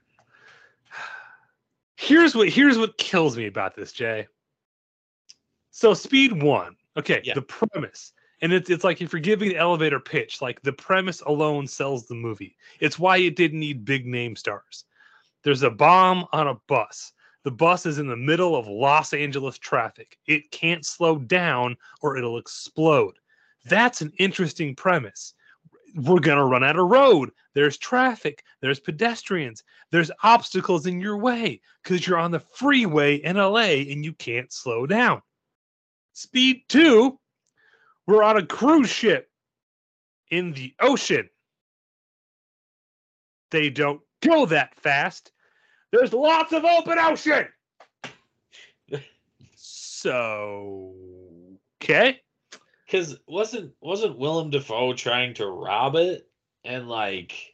Here's what here's what kills me about this, Jay. So speed one, okay, Yeah. the premise, and it's it's like if you're giving an elevator pitch, like the premise alone sells the movie. It's why it didn't need big name stars. There's a bomb on a bus. The bus is in the middle of Los Angeles traffic. It can't slow down or it'll explode. That's an interesting premise. We're going to run out of road. There's traffic. There's pedestrians. There's obstacles in your way because you're on the freeway in LA and you can't slow down. Speed two, we're on a cruise ship in the ocean. They don't go that fast. There's lots of open ocean. So, okay. Because wasn't wasn't Willem Dafoe trying to rob it and like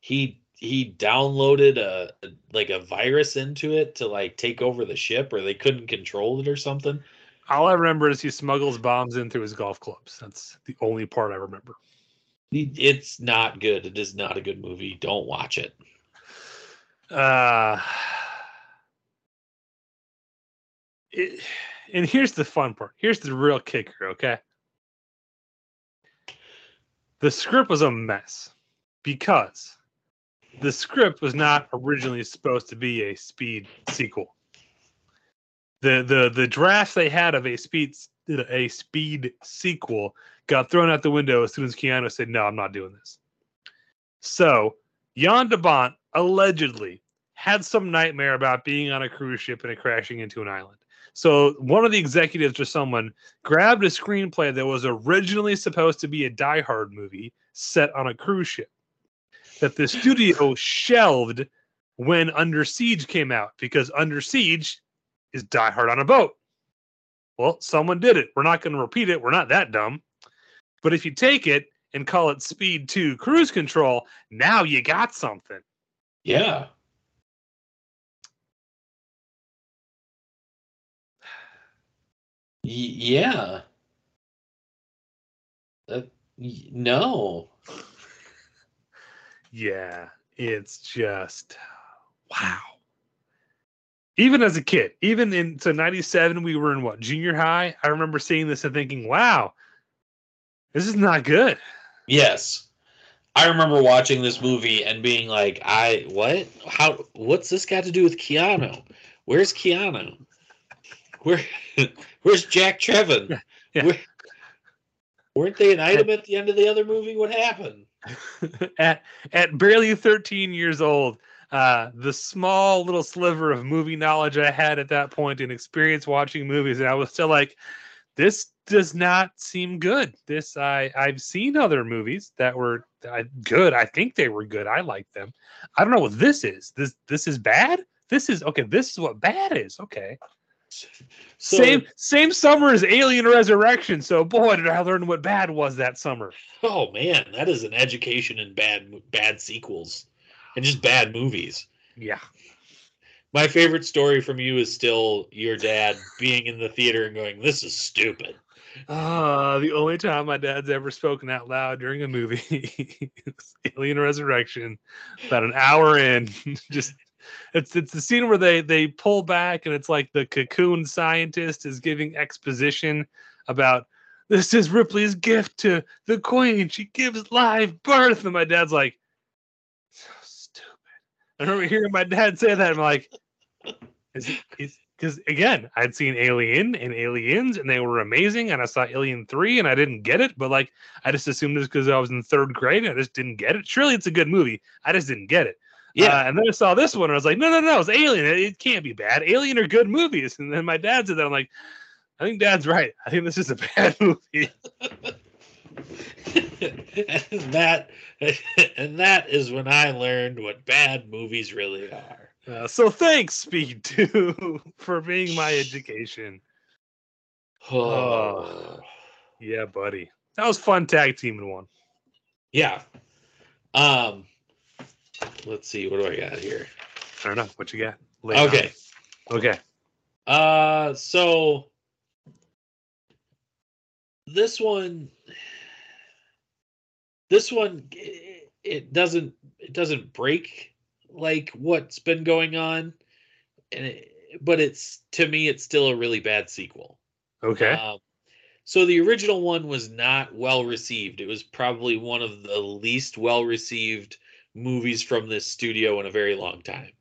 he he downloaded a like a virus into it to like take over the ship or they couldn't control it or something. All I remember is he smuggles bombs in through his golf clubs. That's the only part I remember. It's not good. It is not a good movie. Don't watch it. Uh, it, and here's the fun part. Here's the real kicker, okay? The script was a mess because the script was not originally supposed to be a speed sequel. The the the draft they had of a speed a speed sequel got thrown out the window as soon as Keanu said, "No, I'm not doing this." So Jan de allegedly had some nightmare about being on a cruise ship and crashing into an island. So one of the executives or someone grabbed a screenplay that was originally supposed to be a Die Hard movie set on a cruise ship that the studio shelved when Under Siege came out because Under Siege is Die Hard on a boat. Well, someone did it. We're not going to repeat it. We're not that dumb. But if you take it and call it Speed 2 Cruise Control, now you got something. Yeah. Yeah. Uh, y- no. Yeah, it's just wow. Even as a kid, even in so 97, we were in what junior high. I remember seeing this and thinking, wow, this is not good. Yes. I remember watching this movie and being like, I what? How what's this got to do with Keanu? Where's Keanu? Where where's Jack Traven? Yeah. Where, weren't they an item at the end of the other movie? What happened? at at barely 13 years old, uh, the small little sliver of movie knowledge I had at that point and experience watching movies, and I was still like, this does not seem good. This I I've seen other movies that were uh, good. I think they were good. I like them. I don't know what this is. This this is bad. This is okay. This is what bad is. Okay. So, same same summer as Alien Resurrection. So boy, did I learn what bad was that summer. Oh man, that is an education in bad bad sequels and just bad movies. Yeah. My favorite story from you is still your dad being in the theater and going, "This is stupid." Uh, the only time my dad's ever spoken out loud during a movie Alien Resurrection. About an hour in, just it's it's the scene where they they pull back and it's like the cocoon scientist is giving exposition about this is Ripley's gift to the queen. She gives live birth, and my dad's like, so stupid. I remember hearing my dad say that. I'm like, because again, I'd seen Alien and Aliens, and they were amazing, and I saw Alien Three, and I didn't get it, but like I just assumed it was because I was in third grade, and I just didn't get it. Surely it's a good movie. I just didn't get it. Yeah. Uh, and then I saw this one, and I was like, no, no, no, it's Alien. It, it can't be bad. Alien are good movies. And then my dad said that. I'm like, I think Dad's right. I think this is a bad movie. and that and that is when I learned what bad movies really are. Uh, so thanks, Speed Two, for being my education. Oh, Yeah, buddy. That was fun tag teaming one. yeah. Um, let's see. What do I got here? I don't know what you got. Lay it on Okay. Okay. Uh, so this one, this one, it, it doesn't it doesn't break like what's been going on, and it, but it's to me it's still a really bad sequel. Okay. Um, so the original one was not well received. It was probably one of the least well received movies from this studio in a very long time.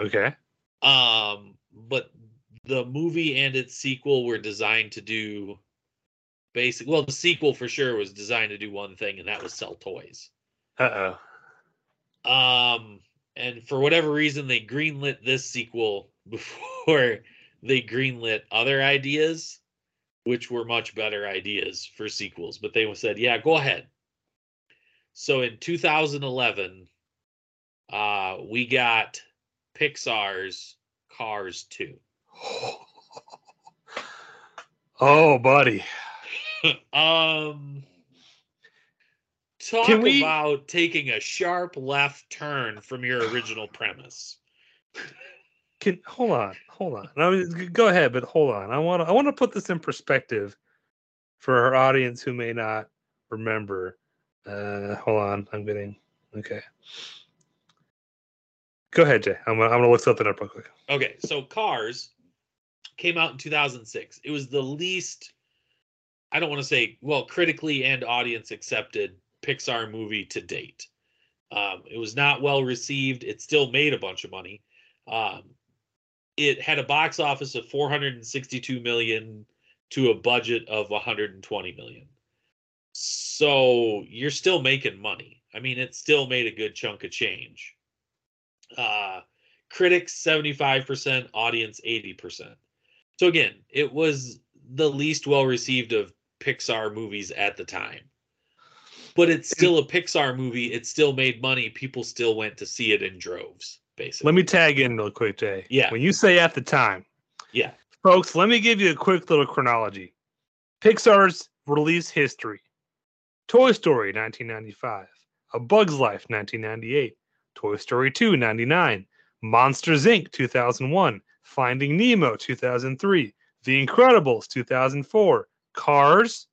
okay. Um, but the movie and its sequel were designed to do basic. Well, the sequel for sure was designed to do one thing, and that was sell toys. Uh oh. Um, and for whatever reason, they greenlit this sequel before they greenlit other ideas, which were much better ideas for sequels. But they said, "Yeah, go ahead." So in 2011, uh, we got Pixar's Cars 2. Oh, buddy. um talk we- about taking a sharp left turn from your original premise. Can hold on, hold on. I mean, go ahead, but hold on. I want to. I want to put this in perspective for our audience who may not remember. Uh, hold on. I'm getting okay. Go ahead, Jay. I'm, gonna- I'm gonna look something up real quick. Okay, so Cars came out in 2006. It was the least I don't want to say well critically and audience accepted Pixar movie to date. Um, it was not well received. It still made a bunch of money. Um, it had a box office of 462 million to a budget of 120 million. So you're still making money. I mean, it still made a good chunk of change. Uh, critics 75%, audience 80%. So again, it was the least well received of Pixar movies at the time. But it's still a Pixar movie. It still made money. People still went to see it in droves, basically. Let me tag in real quick, Jay. Yeah. When you say at the time, Yeah. folks, let me give you a quick little chronology. Pixar's release history: Toy Story 1995, A Bug's Life 1998, Toy Story 2 99, Monsters Inc 2001, Finding Nemo 2003, The Incredibles 2004, Cars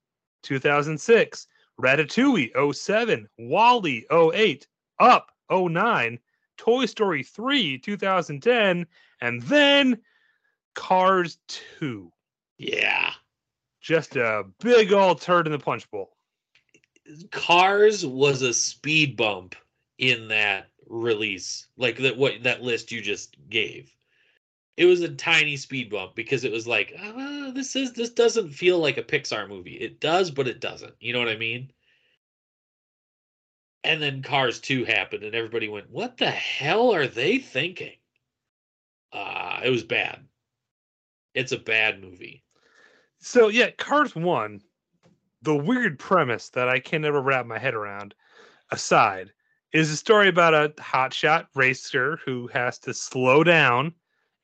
2006, Ratatouille 07, WALL-E 08, Up 09, Toy Story 3 2010, and then Cars 2. Yeah. Just a big old turd in the punch bowl. Cars was a speed bump in that release, like that what that list you just gave. It was a tiny speed bump because it was like, ah, this is this doesn't feel like a Pixar movie. It does, but it doesn't. You know what I mean? And then Cars 2 happened and everybody went, "What the hell are they thinking?" Uh, it was bad. It's a bad movie. So yeah, Cars 1, the weird premise that I can never wrap my head around aside, is a story about a hotshot racer who has to slow down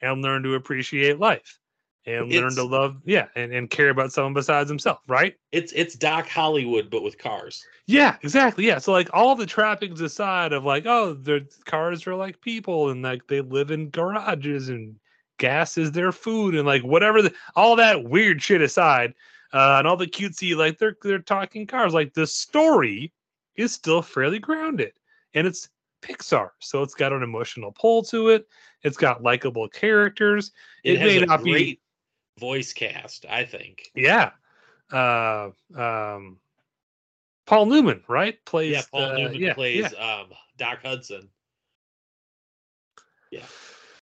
and learn to appreciate life and learn to love, yeah, and, and care about someone besides himself, right? It's it's Doc Hollywood but with cars. Yeah, exactly. Yeah. So like all the trappings aside of like, oh, the cars are like people and like they live in garages and gas is their food and like whatever the, all that weird shit aside, uh, and all the cutesy like they're they're talking cars. Like the story is still fairly grounded, and it's Pixar, so it's got an emotional pull to it. It's got likable characters. It, It has may a not be- great voice cast, I think. Yeah. Uh, um, Paul Newman, right? Plays. Yeah, Paul uh, Newman yeah, plays yeah. um Doc Hudson. Yeah.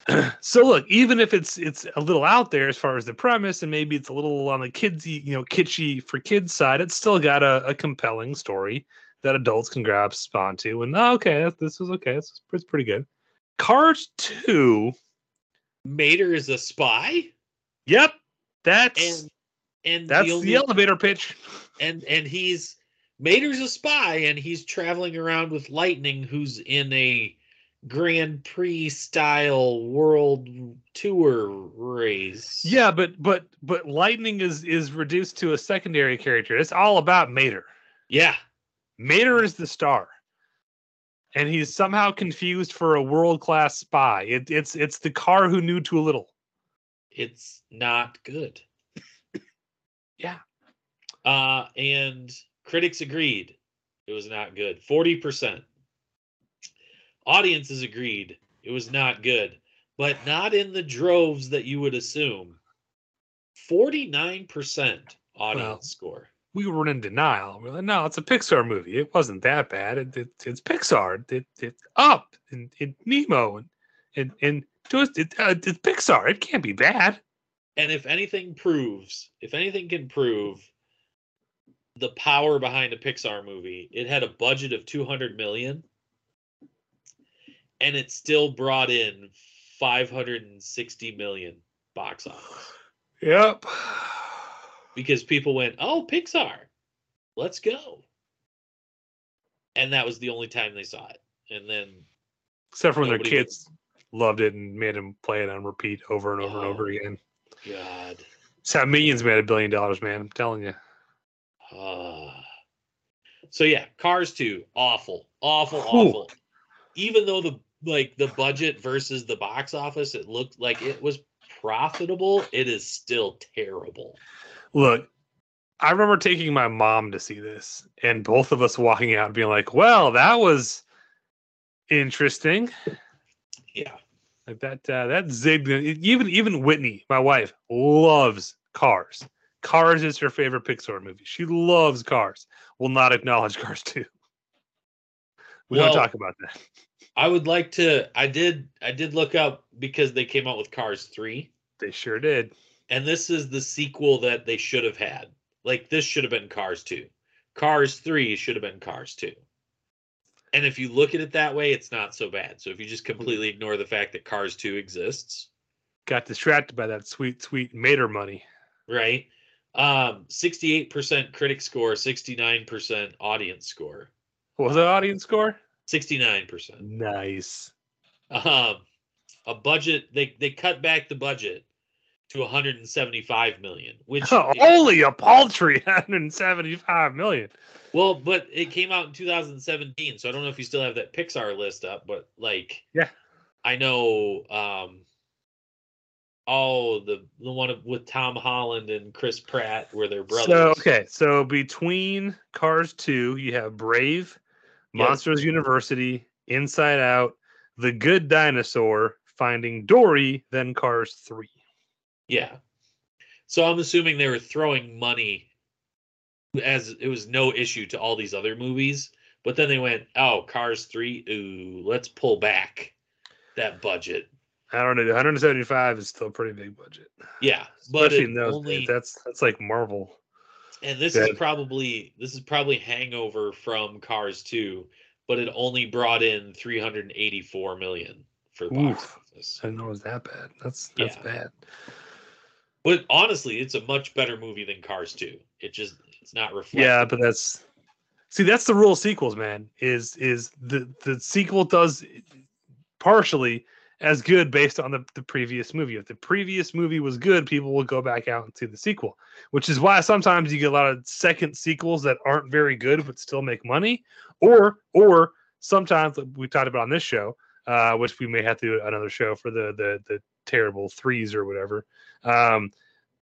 So look, even if it's it's a little out there as far as the premise, and maybe it's a little on the kidsy, you know, kitschy for kids side, it's still got a, a compelling story that adults can grab spawn to And oh, okay, this- is okay. It's, pretty good. Cars two. Mater is a spy, Yep, that's and and that's the, the, elevator pitch. and and he's Mater's a spy, and he's traveling around with Lightning, who's in a Grand Prix style world tour race. Yeah, but but but Lightning is is reduced to a secondary character. It's all about Mater. yeah, Mater is the star, and he's somehow confused for a world class spy. It, it's it's the car who knew too little. it's not good. Yeah. Uh, and critics agreed it was not good. Forty percent. Audiences agreed it was not good, but not in the droves that you would assume. Forty-nine percent audience score. We were in denial. We're like, no, it's a Pixar movie. It wasn't that bad. It, it, it's Pixar. It, it's up and, and Nemo and and and just it, uh, it's Pixar. It can't be bad. And if anything proves, if anything can prove the power behind a Pixar movie, it had a budget of 200 million and it still brought in 560 million box office Yep. Because people went, "Oh, Pixar. Let's go." And that was the only time they saw it. And then Except for when their kids loved it and made them play it on repeat over and over and over Oh. again. god. It's how millions made a billion dollars, man. I'm telling you. Ah. so yeah, Cars 2, awful, awful, awful. Even though the like the budget versus the box office, it looked like it was profitable. It is still terrible. Look, I remember taking my mom to see this, and both of us walking out and being like, "Well, that was interesting." Yeah, Like that. Uh, that zigged. Even even Whitney, my wife, loves Cars. Cars is her favorite Pixar movie. She loves Cars. Will not acknowledge Cars too. We Well- don't talk about that. I would like to. I did. I did look up because they came out with Cars 3, They sure did. And this is the sequel that they should have had. Like this should have been Cars 2. Cars 3 should have been Cars 2. And if you look at it that way, it's not so bad. So if you just completely ignore the fact that Cars 2 exists, Got distracted by that sweet, sweet Mater money. right? Um, 68% critic score, 69% audience score. What was the audience score? 69%. Nice. Um, a budget they they cut back the budget to 175 million, which Only a paltry 175 million. well, but it came out in 2017, so I don't know if you still have that Pixar list up, but like Yeah. I know um oh the the one with Tom Holland and Chris Pratt where they're brothers. So okay, so between Cars 2, you have Brave, Yep. Monsters University, Inside Out, The Good Dinosaur, Finding Dory, then Cars 3. Yeah. So I'm assuming they were throwing money as it was no issue to all these other movies, but then they went, "Oh, Cars 3, ooh, let's pull back that budget." I don't know. 175 is still a pretty big budget. Yeah, but those only. That's that's like Marvel. and this Yeah. is probably this is probably hangover from Cars 2, but it only brought in 384 million for the box Oof. office. I didn't know it was that bad. That's that's Yeah. bad. But honestly, it's a much better movie than Cars 2. It just it's not reflective. Yeah, but that's see that's the rule of sequels, man. Is is the the sequel does partially as good based on the, the previous movie. If the previous movie was good, people will go back out and see the sequel, which is why sometimes you get a lot of second sequels that aren't very good but still make money. Or or sometimes we talked about on this show, uh, which we may have to do another show for the the the terrible threes or whatever. Um,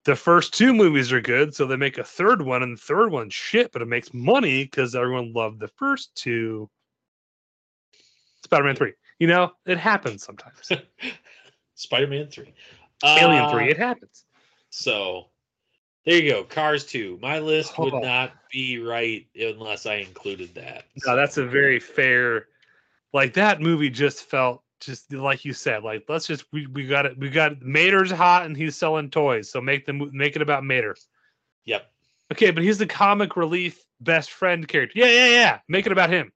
the first two movies are good, so they make a third one, and the third one's shit, but it makes money because everyone loved the first two. Spider Man 3. You know, it happens sometimes. Spider-Man Three, Alien Uh, 3, it happens. So there you go. Cars 2. My list would Oh. not be right unless I included that. No, that's a very fair. Like that movie just felt just like you said. Like let's just we, we got it. We got Mater's hot and he's selling toys, so make them make it about Mater. Yep. Okay, but he's the comic relief best friend character. Yeah, yeah, yeah. Make it about him.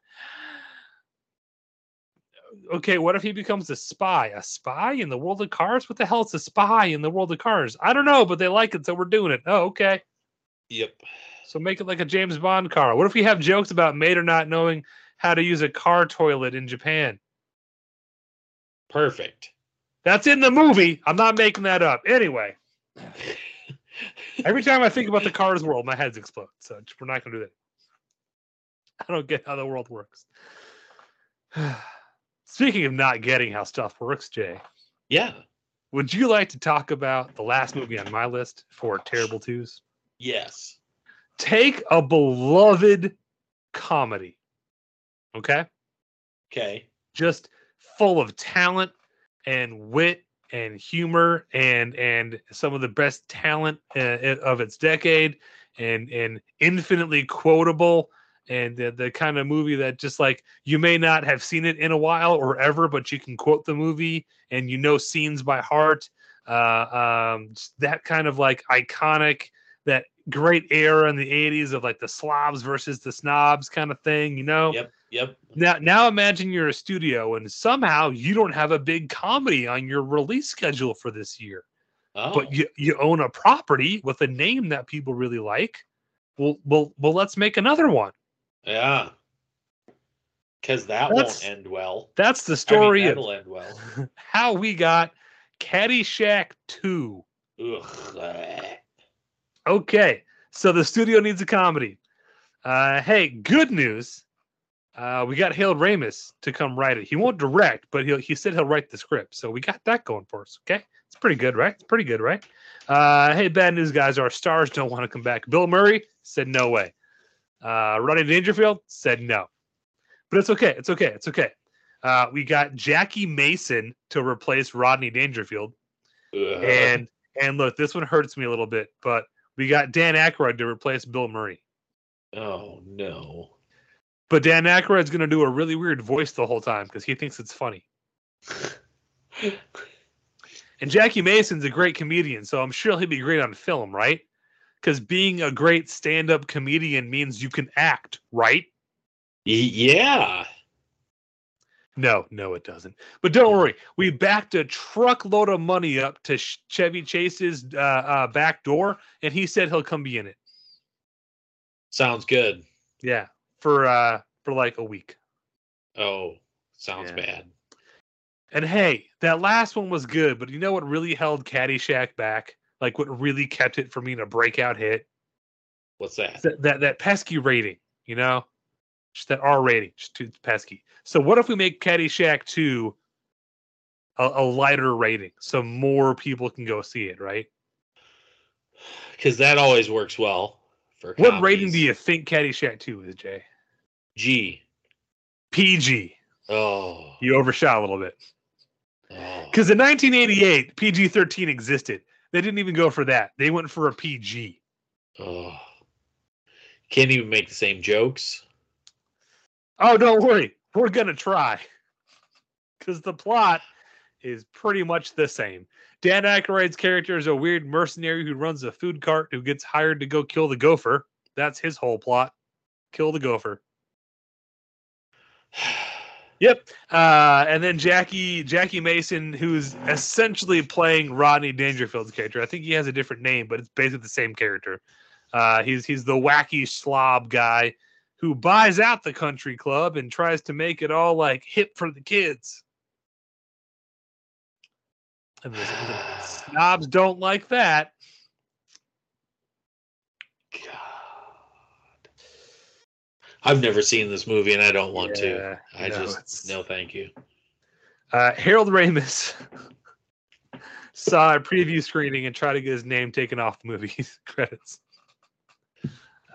Okay, what if he becomes a spy? A spy in the world of cars? What the hell is a spy in the world of cars? I don't know, but they like it, so we're doing it. Oh, okay. Yep. So make it like a James Bond car. What if we have jokes about Mater not knowing how to use a car toilet in Japan? Perfect. That's in the movie. I'm not making that up. Anyway, every time I think about the cars world, my heads explode. So we're not going to do that. I don't get how the world works. Speaking of not getting how stuff works, Jay, Yeah. would you like to talk about the last movie on my list for Terrible Twos? Yes. Take a beloved comedy, okay? Okay. just full of talent and wit and humor and and some of the best talent uh, of its decade and and infinitely quotable. And the, the kind of movie that just like you may not have seen it in a while or ever but you can quote the movie and you know scenes by heart. Uh um that kind of like iconic that great era in the 80s of like the slobs versus the snobs kind of thing you know? Yep. Yep. now, now imagine you're a studio and somehow you don't have a big comedy on your release schedule for this year, Oh. but you, you own a property with a name that people really like. Well, well, well, let's make another one. yeah. Because that That's- won't end well. That's the I mean, story that'll of end well. how we got Caddyshack 2. Ugh. Okay, so the studio needs a comedy. Uh, hey, good news. Uh, we got Harold Ramis to come write it. He won't direct, but he'll, he said he'll write the script. So we got that going for us. Okay, it's pretty good, right? It's pretty good, right? Uh, hey, bad news, guys. Our stars don't want to come back. Bill Murray said no way. Uh, Rodney Dangerfield said no, but it's okay. It's okay. It's okay. Uh, we got Jackie Mason to replace Rodney Dangerfield. Ugh. And and look, this one hurts me a little bit, but we got Dan Aykroyd to replace Bill Murray. oh no. But Dan Aykroyd's going to do a really weird voice the whole time because he thinks it's funny. And Jackie Mason's a great comedian, so I'm sure he'll be great on film, right? Because being a great stand-up comedian means you can act, right? Yeah. No, no, it doesn't. But don't worry, we backed a truckload of money up to Chevy Chase's uh, uh, back door, and he said he'll come be in it. Sounds good. Yeah, for uh, for like a week. Oh, sounds Yeah. bad. And hey, that last one was good, but you know what really held Caddyshack back? Like what really kept it from being a breakout hit? What's that? That that, that pesky rating, you know? Just that R rating, just too pesky. So what if we make Caddyshack 2 a, a lighter rating so more people can go see it, right? Because that always works well What rating do you think Caddyshack 2 is, Jay? G. PG. Oh. You overshot a little bit. oh. Because in 1988, PG 13 existed. They didn't even go for that. They went for a PG. oh. Can't even make the same jokes. Oh, don't worry. We're going to try. Because the plot is pretty much the same. Dan Aykroyd's character is a weird mercenary who runs a food cart who gets hired to go kill the gopher. That's his whole plot. Kill the gopher. Yep. Uh, and then Jackie Jackie Mason, who's essentially playing Rodney Dangerfield's character. I think he has a different name, but it's basically the same character. Uh, he's he's the wacky slob guy who buys out the country club and tries to make it all like hip for the kids. And the, the snobs don't like that. God. I've never seen this movie and I don't want to. I no, just it's- no thank you. Uh, Harold Ramis saw a preview screening and tried to get his name taken off the movie's credits.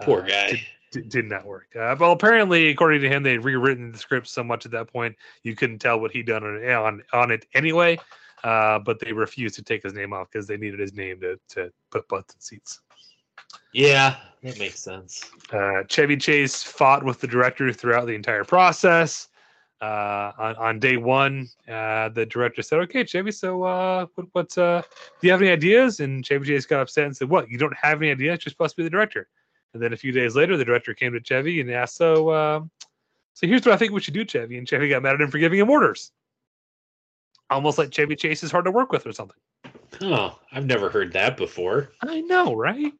Poor Uh, guy. did- did, did not work. Uh, well, apparently, according to him, they'd rewritten the script so much at that point you couldn't tell what he'd done on on, on it anyway. Uh, but they refused to take his name off because they needed his name to, to put butts in seats. Yeah, that makes sense. Uh, Chevy Chase fought with the director throughout the entire process. Uh, on, on day one, uh, the director said, "Okay, Chevy, so uh, what, what uh, do you have any ideas?" And Chevy Chase got upset and said, "What? You don't have any ideas? You're supposed to be the director." And then a few days later, the director came to Chevy and asked, "So, uh, so here's what I think we should do, Chevy." And Chevy got mad at him for giving him orders, almost like Chevy Chase is hard to work with or something. Oh, I've never heard that before. I know, right?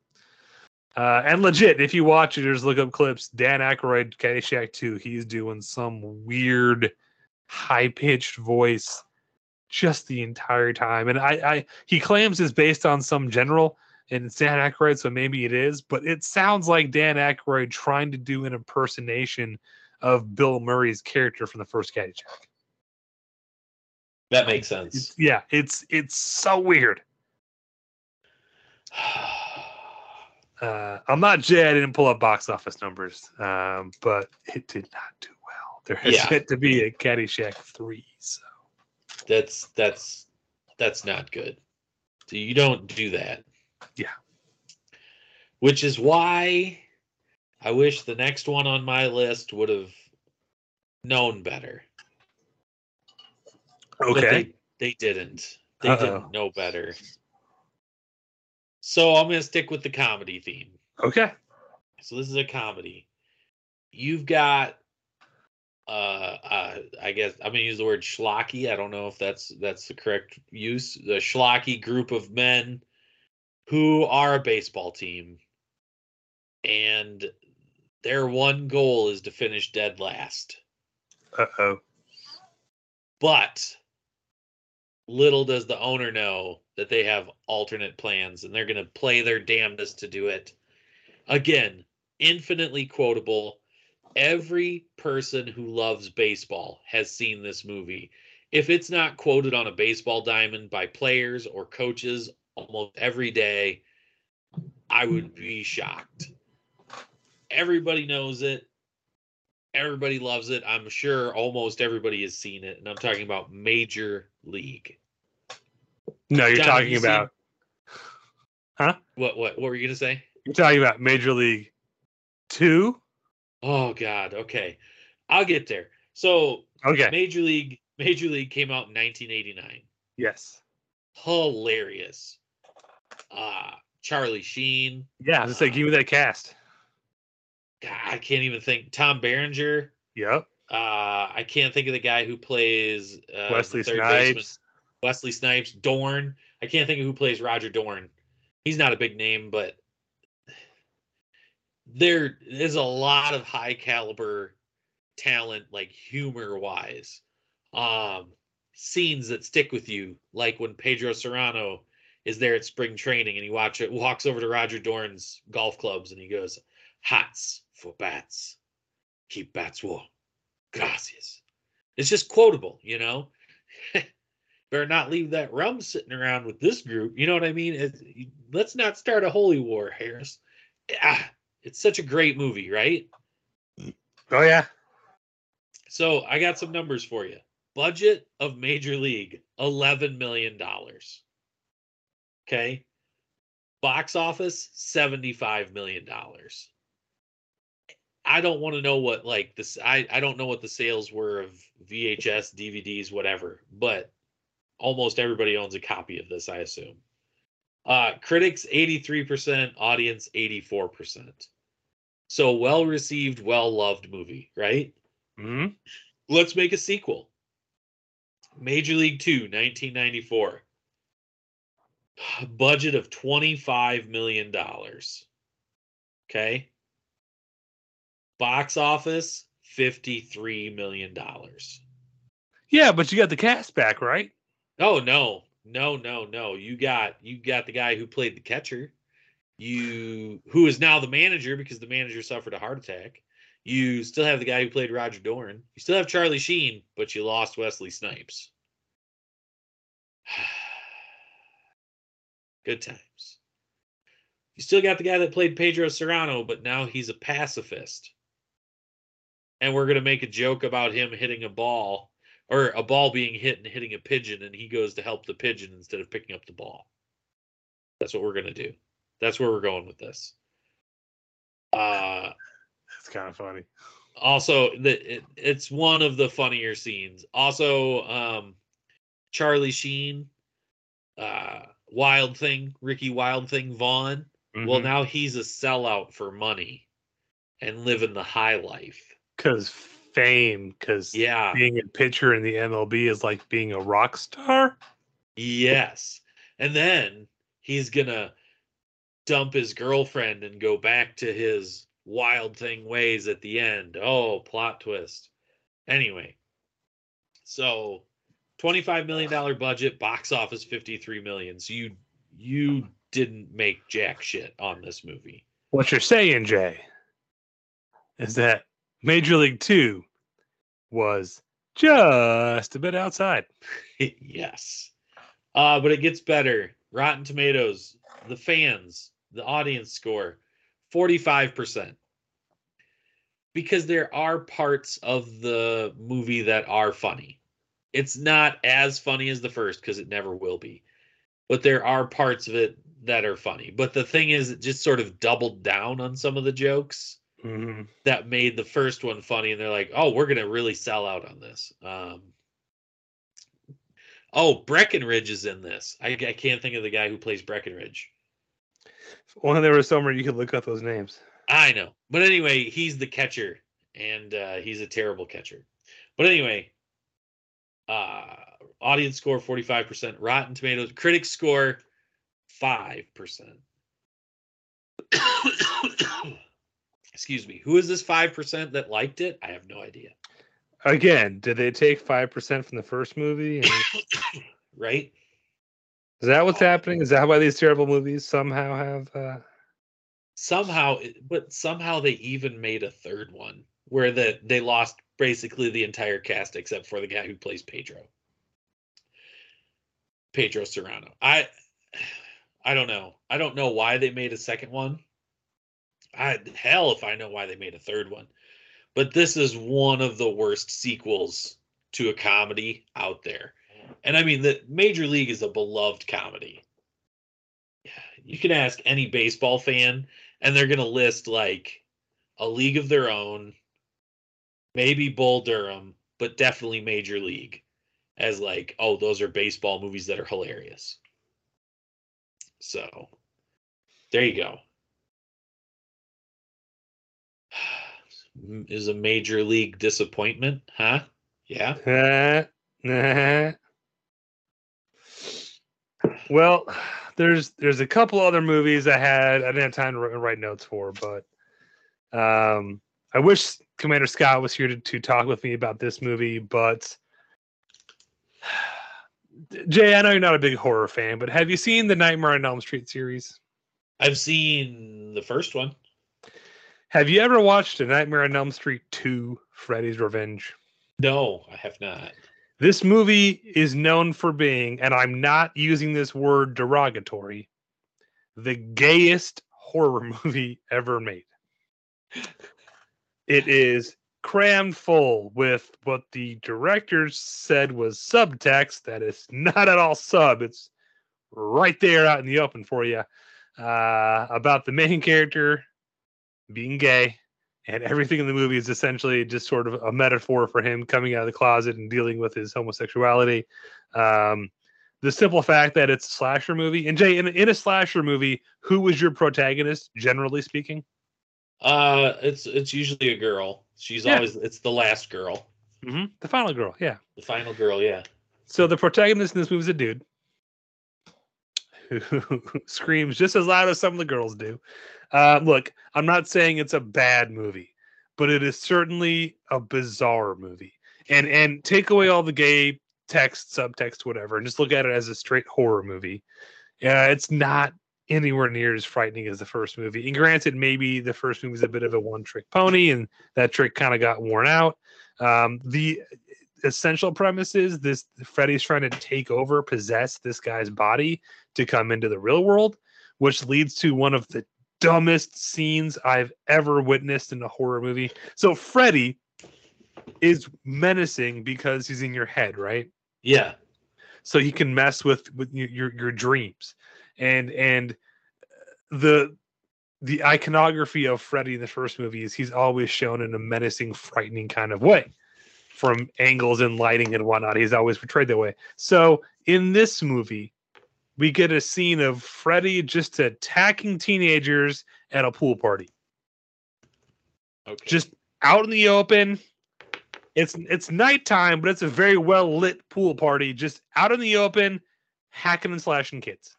Uh, and legit, if you watch it, just look up clips. Dan Aykroyd, Caddyshack 2, he's doing some weird, high pitched voice just the entire time. And I, I, he claims it's based on some general, and it's Dan Aykroyd, so maybe it is. But it sounds like Dan Aykroyd trying to do an impersonation of Bill Murray's character from the first Caddyshack. That makes It's, sense. yeah, it's it's so weird. Uh, I'm not Jay. I didn't pull up box office numbers, um, but it did not do well. There has Yeah. yet to be a Caddyshack three. So that's that's that's not good. So you don't do that. Yeah. Which is why I wish the next one on my list would have known better. Okay, they, they didn't. They Uh-oh. didn't know better. So I'm gonna stick with the comedy theme. okay, So this is a comedy. You've got uh uh I guess I'm gonna use the word schlocky. I don't know if that's that's the correct use. The schlocky group of men who are a baseball team and their one goal is to finish dead last. uh oh, But little does the owner know that they have alternate plans and they're going to play their damnedest to do it. Again, infinitely quotable. Every person who loves baseball has seen this movie. If it's not quoted on a baseball diamond by players or coaches almost every day, I would be shocked. Everybody knows it. Everybody loves it. I'm sure almost everybody has seen it. And I'm talking about Major League. No, you're John, talking you seen- about What what what were you gonna say? you're talking about Major League two. Oh God. Okay, I'll get there. So Okay, Major League Major League came out in 1989. yes, Hilarious. Uh Charlie Sheen. yeah. I was just like, give me that cast. God, I can't even think. Tom Berenger. Yep, Uh, I can't think of the guy who plays uh, Wesley third baseman. Wesley Snipes, Dorn. I can't think of who plays Roger Dorn. He's not a big name, but there is a lot of high caliber talent, like humor wise. Um, scenes that stick with you, like when Pedro Serrano is there at spring training and he watch it walks over to Roger Dorn's golf clubs and he goes, Hats for bats. Keep bats warm. Gracias. It's just quotable, you know? better not leave that rum sitting around with this group. You know what I mean? Let's not start a holy war, Harris. Ah, it's such a great movie, right? Oh yeah, So I got some numbers for you. Budget of Major League, $11 million. Okay. Box office, $75 million. I don't want to know what like this I, I don't know what the sales were of VHS, DVDs, whatever, but almost everybody owns a copy of this, I assume. Uh critics 83%, audience 84%. So well received, well loved movie, right? hmm Let's make a sequel. Major League 2, 1994. Budget of $25 million. Okay. Box office, $53 million. yeah. But you got the cast back, right? Oh no. No, no, no. You got you got the guy who played the catcher. You who is now the manager because the manager suffered a heart attack. You still have the guy who played Roger Dorn. You still have Charlie Sheen, but you lost Wesley Snipes. Good times. You still got the guy that played Pedro Serrano, but now he's a pacifist. And we're gonna make a joke about him hitting a ball or a ball being hit and hitting a pigeon, and he goes to help the pigeon instead of picking up the ball. That's what we're gonna do. That's where we're going with this. Uh It's kind of funny. also the it, it's one of the funnier scenes also um charlie sheen uh wild thing ricky wild thing vaughn well Mhm. now he's a sellout for money and living the high life because fame, because yeah. being a pitcher in the MLB is like being a rock star. yes. And then he's gonna dump his girlfriend and go back to his wild thing ways at the end. Oh plot twist. Anyway so 25 million dollar budget box office 53 million. So you you didn't make jack shit on this movie. What you're saying, Jay, is that Major League Two was just a bit outside. yes. Uh but it gets better. Rotten tomatoes the fans the audience score 45% because there are parts of the movie that are funny. It's not as funny as the first because it never will be. But there are parts of it that are funny. But the thing is it just sort of doubled down on some of the jokes Mhm. that made the first one funny and they're like oh we're gonna really sell out on this. Um oh breckenridge is in this. I, I can't think of the guy who plays breckenridge. If only there was somewhere you could look up those names. i know. But anyway he's the catcher and uh he's a terrible catcher. But anyway uh audience score 45% rotten tomatoes critics score 5% excuse me who is this 5% that liked it i have no idea Again, did they take five percent from the first movie? Right is that what's happening? Is that why these terrible movies somehow have? Uh... somehow but somehow they even made a third one where the they lost basically the entire cast except for the guy who plays pedro pedro serrano i i don't know i don't know why they made a second one i hell if i know why they made a third one but this is one of the worst sequels to a comedy out there and i mean the major league is a beloved comedy you can ask any baseball fan and they're going to list like a league of their own, maybe Bull Durham, but definitely Major League as like, oh, those are baseball movies that are hilarious. So there you go. Is a major league disappointment, huh? Yeah. Well, there's there's a couple other movies I had I didn't have time to write, write notes for, but um, I wish Commander Scott was here to, to talk with me about this movie. But Jay, I know you're not a big horror fan, but have you seen the Nightmare on Elm Street series? I've seen the first one. Have you ever watched a Nightmare on Elm Street 2 Freddy's Revenge? No, I have not. This movie is known for being, and I'm not using this word derogatory, the gayest horror movie ever made. It is crammed full with what the directors said was subtext that is not at all sub. It's right there out in the open for you uh, about the main character being gay and everything in the movie is essentially just sort of a metaphor for him coming out of the closet and dealing with his homosexuality. Um, the simple fact that it's a slasher movie, and Jay, in, in a slasher movie, who was your protagonist, generally speaking? Uh, it's it's usually a girl. She's Yeah. always it's the last girl, hmm The final girl, yeah. the final girl. Yeah. So the protagonist in this movie is a dude who screams just as loud as some of the girls do. Uh, look, I'm not saying it's a bad movie, but it is certainly a bizarre movie. And and take away all the gay text, subtext, whatever, and just look at it as a straight horror movie. Yeah, it's not anywhere near as frightening as the first movie. And granted, maybe the first movie is a bit of a one-trick pony, and that trick kind of got worn out. Um, the essential premise is this Freddy's trying to take over, possess this guy's body to come into the real world, which leads to one of the dumbest scenes I've ever witnessed in a horror movie. So Freddy is menacing because he's in your head, right? Yeah. so he can mess with with your your, dreams and and the the iconography of Freddy in the first movie is he's always shown in a menacing, frightening kind of way from angles and lighting and whatnot. He's always portrayed that way. So in this movie, we get a scene of Freddy just attacking teenagers at a pool party, Okay. just out in the open. It's it's nighttime, but it's a very well lit pool party, just out in the open, hacking and slashing kids.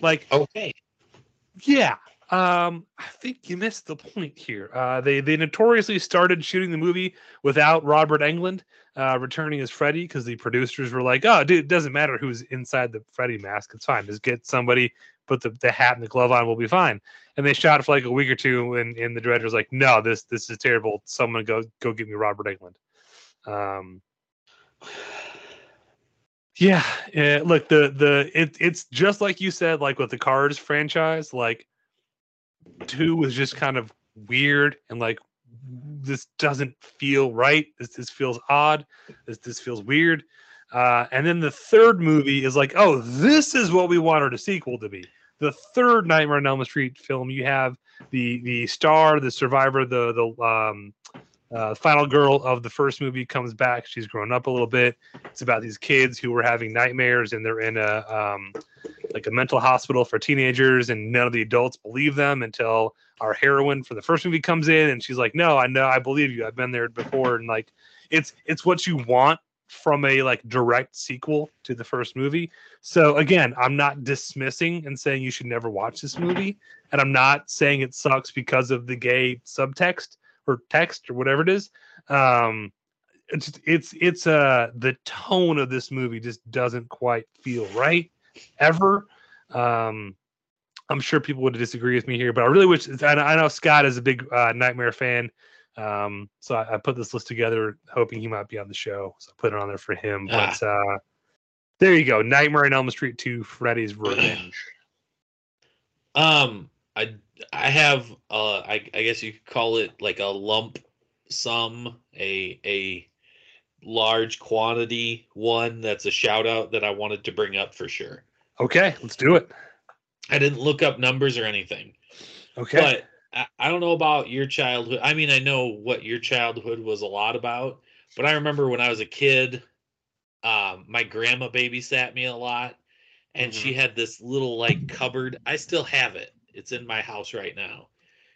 Like okay. Yeah. Um, I think you missed the point here. Uh, they they notoriously started shooting the movie without Robert Englund uh, returning as Freddy because the producers were like, "Oh, dude, it doesn't matter who's inside the Freddy mask. It's fine. Just get somebody, put the, the hat and the glove on, we'll be fine." And they shot for like a week or two, and, and the director was like, "No, this this is terrible. Someone go go get me Robert Englund." Um, yeah, yeah. Look, the the it it's just like you said, like with the Cars franchise, like two was just kind of weird and like this doesn't feel right. This this feels odd. This this feels weird. Uh, and then the third movie is like, oh, this is what we wanted a sequel to be. The third Nightmare on Elm Street film, you have the the star, the survivor, the the um, uh, final girl of the first movie comes back. She's grown up a little bit. It's about these kids who were having nightmares, and they're in a um, like a mental hospital for teenagers, and none of the adults believe them until our heroine for the first movie comes in, and she's like, "No, I know, I believe you. I've been there before." And like, it's it's what you want from a like direct sequel to the first movie. So again, I'm not dismissing and saying you should never watch this movie, and I'm not saying it sucks because of the gay subtext or text or whatever it is. Um, it's it's it's uh the tone of this movie just doesn't quite feel right ever. Um, I'm sure people would disagree with me here, but I really wish. I know, I know Scott is a big uh, Nightmare fan, um, so I, I put this list together hoping he might be on the show. So I put it on there for him. But uh, there you go, Nightmare on Elm Street 2: Freddy's Revenge. Um, I I have uh, I I guess you could call it like a lump sum, a a large quantity one that's a shout out that I wanted to bring up for sure. Okay, let's do it. I didn't look up numbers or anything, Okay, but I, I don't know about your childhood. I mean, I know what your childhood was a lot about, but I remember when I was a kid, um, my grandma babysat me a lot, and she had this little like cupboard. I still have it. It's in my house right now.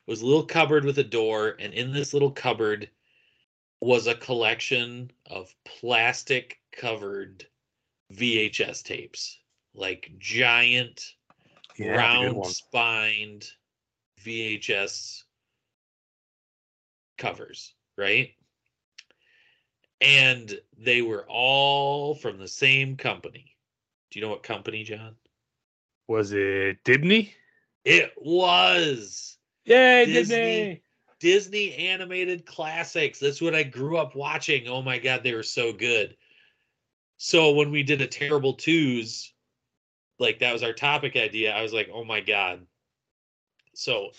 It was a little cupboard with a door, and in this little cupboard was a collection of plastic covered VHS tapes, like giant yeah, that's a good round spined VHS covers, right? And they were all from the same company. Do you know what company, John? Was it Dibney? It was Yay, Disney. Disney! Disney animated classics. That's what I grew up watching. Oh my god, they were so good. So when we did a terrible twos, like that was our topic idea, I was like, oh my god. So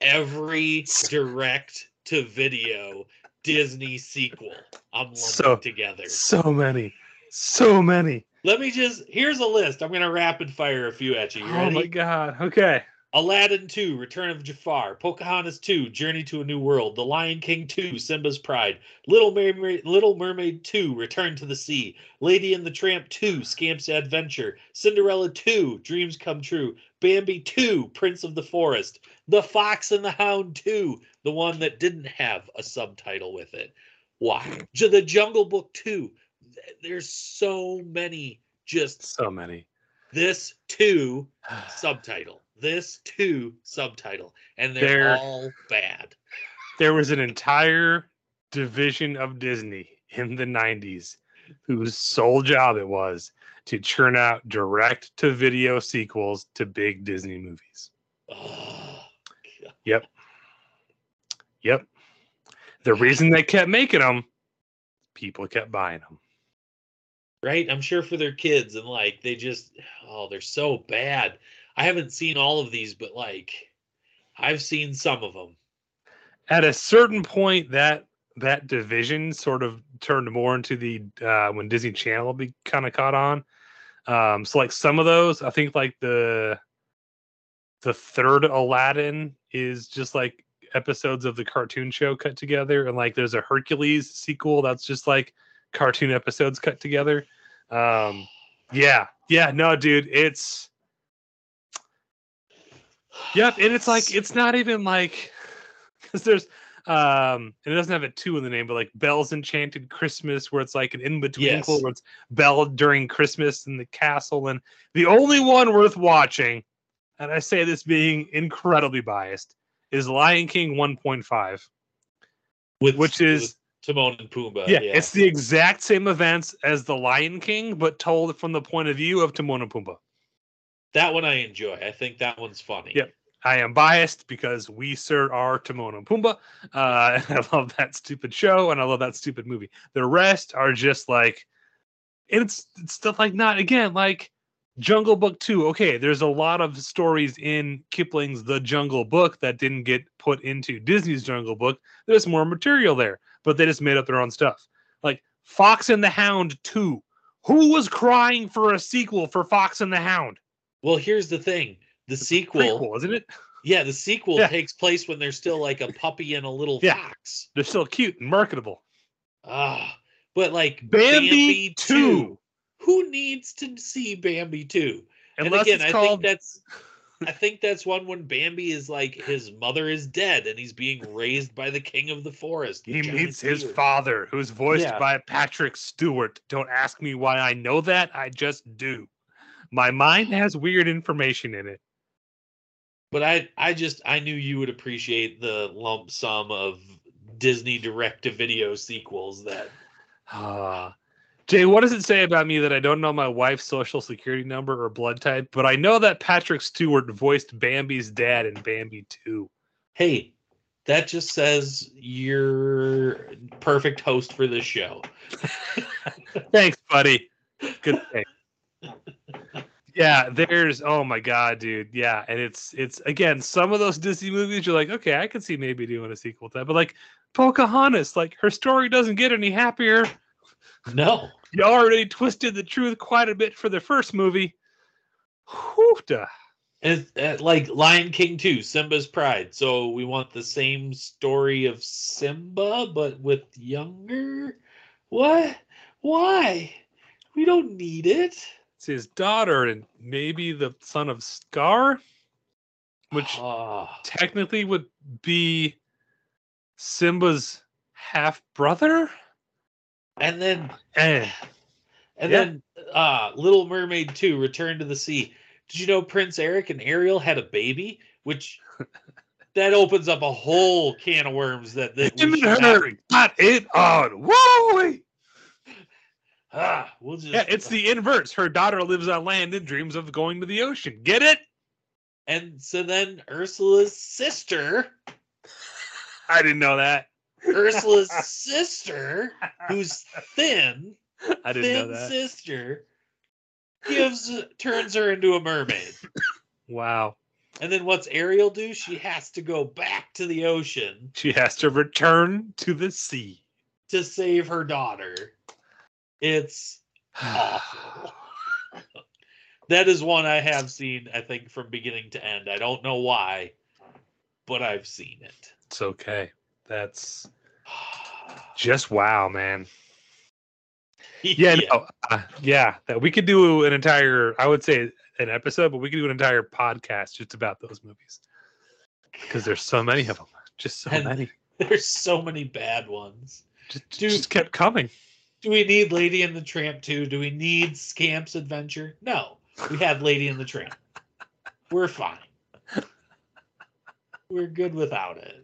every direct to video Disney sequel, I'm lumping So- together. So many, so many. Let me just here's a list. I'm gonna rapid fire a few at you. You Oh my god. Okay. Aladdin 2, Return of Jafar, Pocahontas 2, Journey to a New World, The Lion King 2, Simba's Pride, Little Mermaid, Little Mermaid 2, Return to the Sea, Lady and the Tramp 2, Scamp's Adventure, Cinderella 2, Dreams Come True, Bambi 2, Prince of the Forest, The Fox and the Hound 2, the one that didn't have a subtitle with it. Why? The Jungle Book 2. Th- There's so many just So many. this 2 subtitle. This too subtitle, and they're They're- all bad. there was an entire division of Disney in the 90s whose sole job it was to churn out direct to video sequels to big Disney movies. Oh, Yep. The reason they kept making them, people kept buying them. Right? I'm sure for their kids and like they just oh, they're so bad. I haven't seen all of these, but like I've seen some of them. At a certain point, that that division sort of turned more into the uh, when Disney Channel be kind of caught on. Um, so like some of those, I think like the the third Aladdin is just like episodes of the cartoon show cut together, and like there's a Hercules sequel that's just like cartoon episodes cut together. Um, yeah, yeah, no, dude, it's yep, and it's like it's not even like because there's um and it doesn't have a two in the name but like Belle's enchanted christmas where it's like an in-between Yes. where it's Belle during christmas in the castle and the only one worth watching and i say this being incredibly biased is lion king 1.5 With which is Timon and Pumbaa. yeah, it's the exact same events as the lion king but told from the point of view of timon and pumbaa that one I enjoy. I think that one's funny. Yep. I am biased because we sir are Timon and Pumbaa. Uh, and I love that stupid show and I love that stupid movie. The rest are just like, and it's, it's stuff like not again like Jungle Book two. Okay, there's a lot of stories in Kipling's The Jungle Book that didn't get put into Disney's Jungle Book. There's more material there, but they just made up their own stuff. Like Fox and the Hound two. Who was crying for a sequel for Fox and the Hound? Well, here's the thing. The sequel, Prequel, isn't it? yeah, the sequel Yeah. takes place when they're still like a puppy and a little Yeah. fox. They're still cute and marketable. Ah, but like Bambi, 2. Who needs to see Bambi 2? And Unless again, it's I called think that's I think that's one when Bambi is like his mother is dead and he's being raised by the king of the forest. he giant meets his father, who's voiced Yeah. by Patrick Stewart. Don't ask me why I know that. I just do. My mind has weird information in it. But I I just I knew you would appreciate the lump sum of Disney direct to video sequels that Ah. Jay, what does it say about me that I don't know my wife's social security number or blood type, but I know that Patrick Stewart voiced Bambi's dad in Bambi 2? hey, that just says you're perfect host for this show. Thanks, buddy. Good thing. Yeah, there's oh my god, dude. Yeah, and it's it's again some of those Disney movies you're like, okay, I could see maybe doing a sequel to that, but like Pocahontas, like her story doesn't get any happier. No. You already twisted the truth quite a bit for the first movie. Duh. And uh, like Lion King 2, Simba's Pride. So we want the same story of Simba, but with younger. What? Why? We don't need it. It's his daughter and maybe the son of Scar, which Ah, technically would be Simba's half brother. And then Eh. and Yeah. then uh Little Mermaid 2, Return to the Sea. Did you know Prince Eric and Ariel had a baby? Which that opens up a whole can of worms that, that we and not- her got it on. Whoa! Ah, we'll just Yeah, it's the inverse. Her daughter lives on land and dreams of going to the ocean. Get it? and so then Ursula's sister I didn't know that. Ursula's sister, who's thin, I didn't thin know that. sister, gives turns her into a mermaid. Wow. And then what's Ariel do? She has to go back to the ocean She has to return to the sea. to save her daughter. It's awful. that is one I have seen, I think, from beginning to end. I don't know why, but I've seen it. It's okay. That's just wow, man. Yeah, no, uh, yeah. That we could do an entire, I would say, an episode, but we could do an entire podcast just about those movies because there's so many of them. Just so And- many. There's so many bad ones. Just, Dude. just kept coming. Do we need Lady and the Tramp too? Do we need Scamp's Adventure? No. We had Lady and the Tramp. We're fine. We're good without it.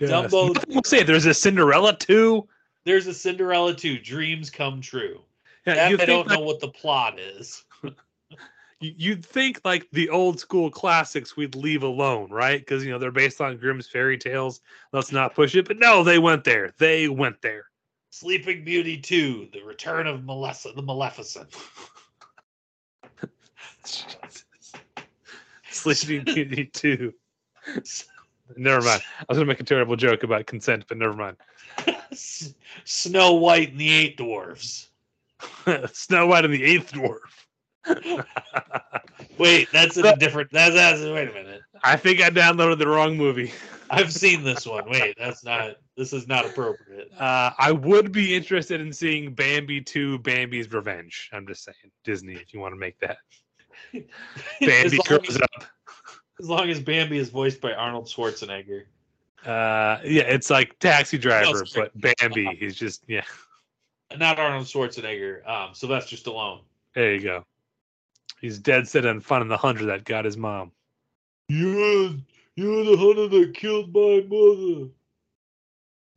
Wow. Just, Dumbo- Nothing will say there's a Cinderella too. There's a Cinderella 2, Dreams Come True. Yeah, That you I don't like- know what the plot is. you'd think like the old school classics we'd leave alone, right? Because you know they're based on Grimm's fairy tales. Let's not push it. But no, they went there. They went there. Sleeping Beauty 2, The Return of Melissa, the Maleficent. Sleeping Beauty two. Never mind. I was gonna make a terrible joke about consent, but never mind. Snow White and the Eight Dwarfs. Snow White and the Eighth Dwarf. Wait, that's a different. That's, that's wait a minute. I think I downloaded the wrong movie. I've seen this one. Wait, that's not. This is not appropriate. Uh, I would be interested in seeing Bambi 2 Bambi's Revenge. I'm just saying. Disney, if you want to make that. Bambi grows up. As long as Bambi is voiced by Arnold Schwarzenegger. Uh, yeah, it's like Taxi Driver, sorry. but Bambi. He's just, yeah, Not Arnold Schwarzenegger. Um, Sylvester Stallone. there you go. He's dead set on finding the hunter that got his mom. You're, you're the hunter that killed my mother.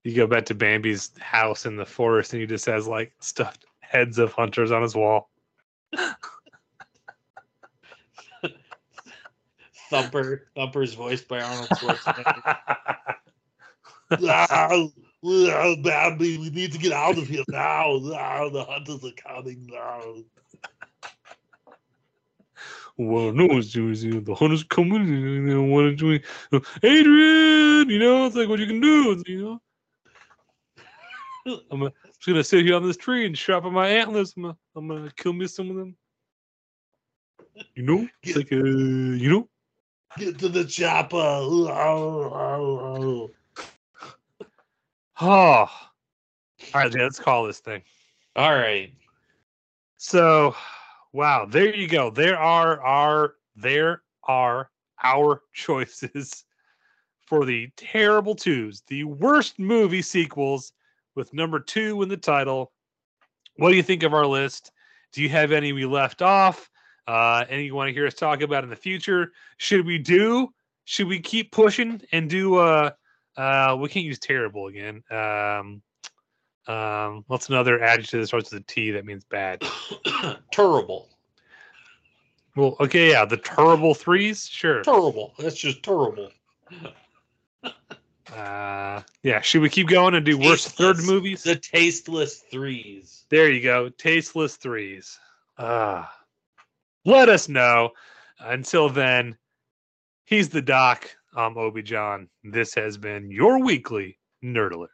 You go back to Bambi's house in the forest and he just has like stuffed heads of hunters on his wall. Thumper. Thumper's voiced by Arnold Schwarzenegger. Ah, ah, Bambi, we need to get out of here now. Ah, the hunters are coming now. well, no one's doing it. The hunters coming and they want to join. Adrian, you know, it's like what you can do, you know. I'm just gonna sit here on this tree and sharpen my antlers. I'm gonna, I'm gonna kill me some of them. You know, it's like uh, you know. Get to the chopper. Oh, Oh, all right, let's call this thing. All right. So, wow, there you go. There are our there are our choices for the terrible twos, the worst movie sequels with number two in the title. What do you think of our list? Do you have any we left off? Uh, any you want to hear us talk about in the future? Should we do? Should we keep pushing and do? Uh, uh, we can't use terrible again. Um, um, what's another adjective that starts with a T that means bad? terrible. Well, okay, yeah, the terrible threes, sure. Terrible. That's just terrible. Uh, yeah, should we keep going and do worst third movies? The tasteless threes. There you go, tasteless threes. Ah, let us know. Until then, he's the doc. I'm Obi John. This has been your weekly Nerd Alert.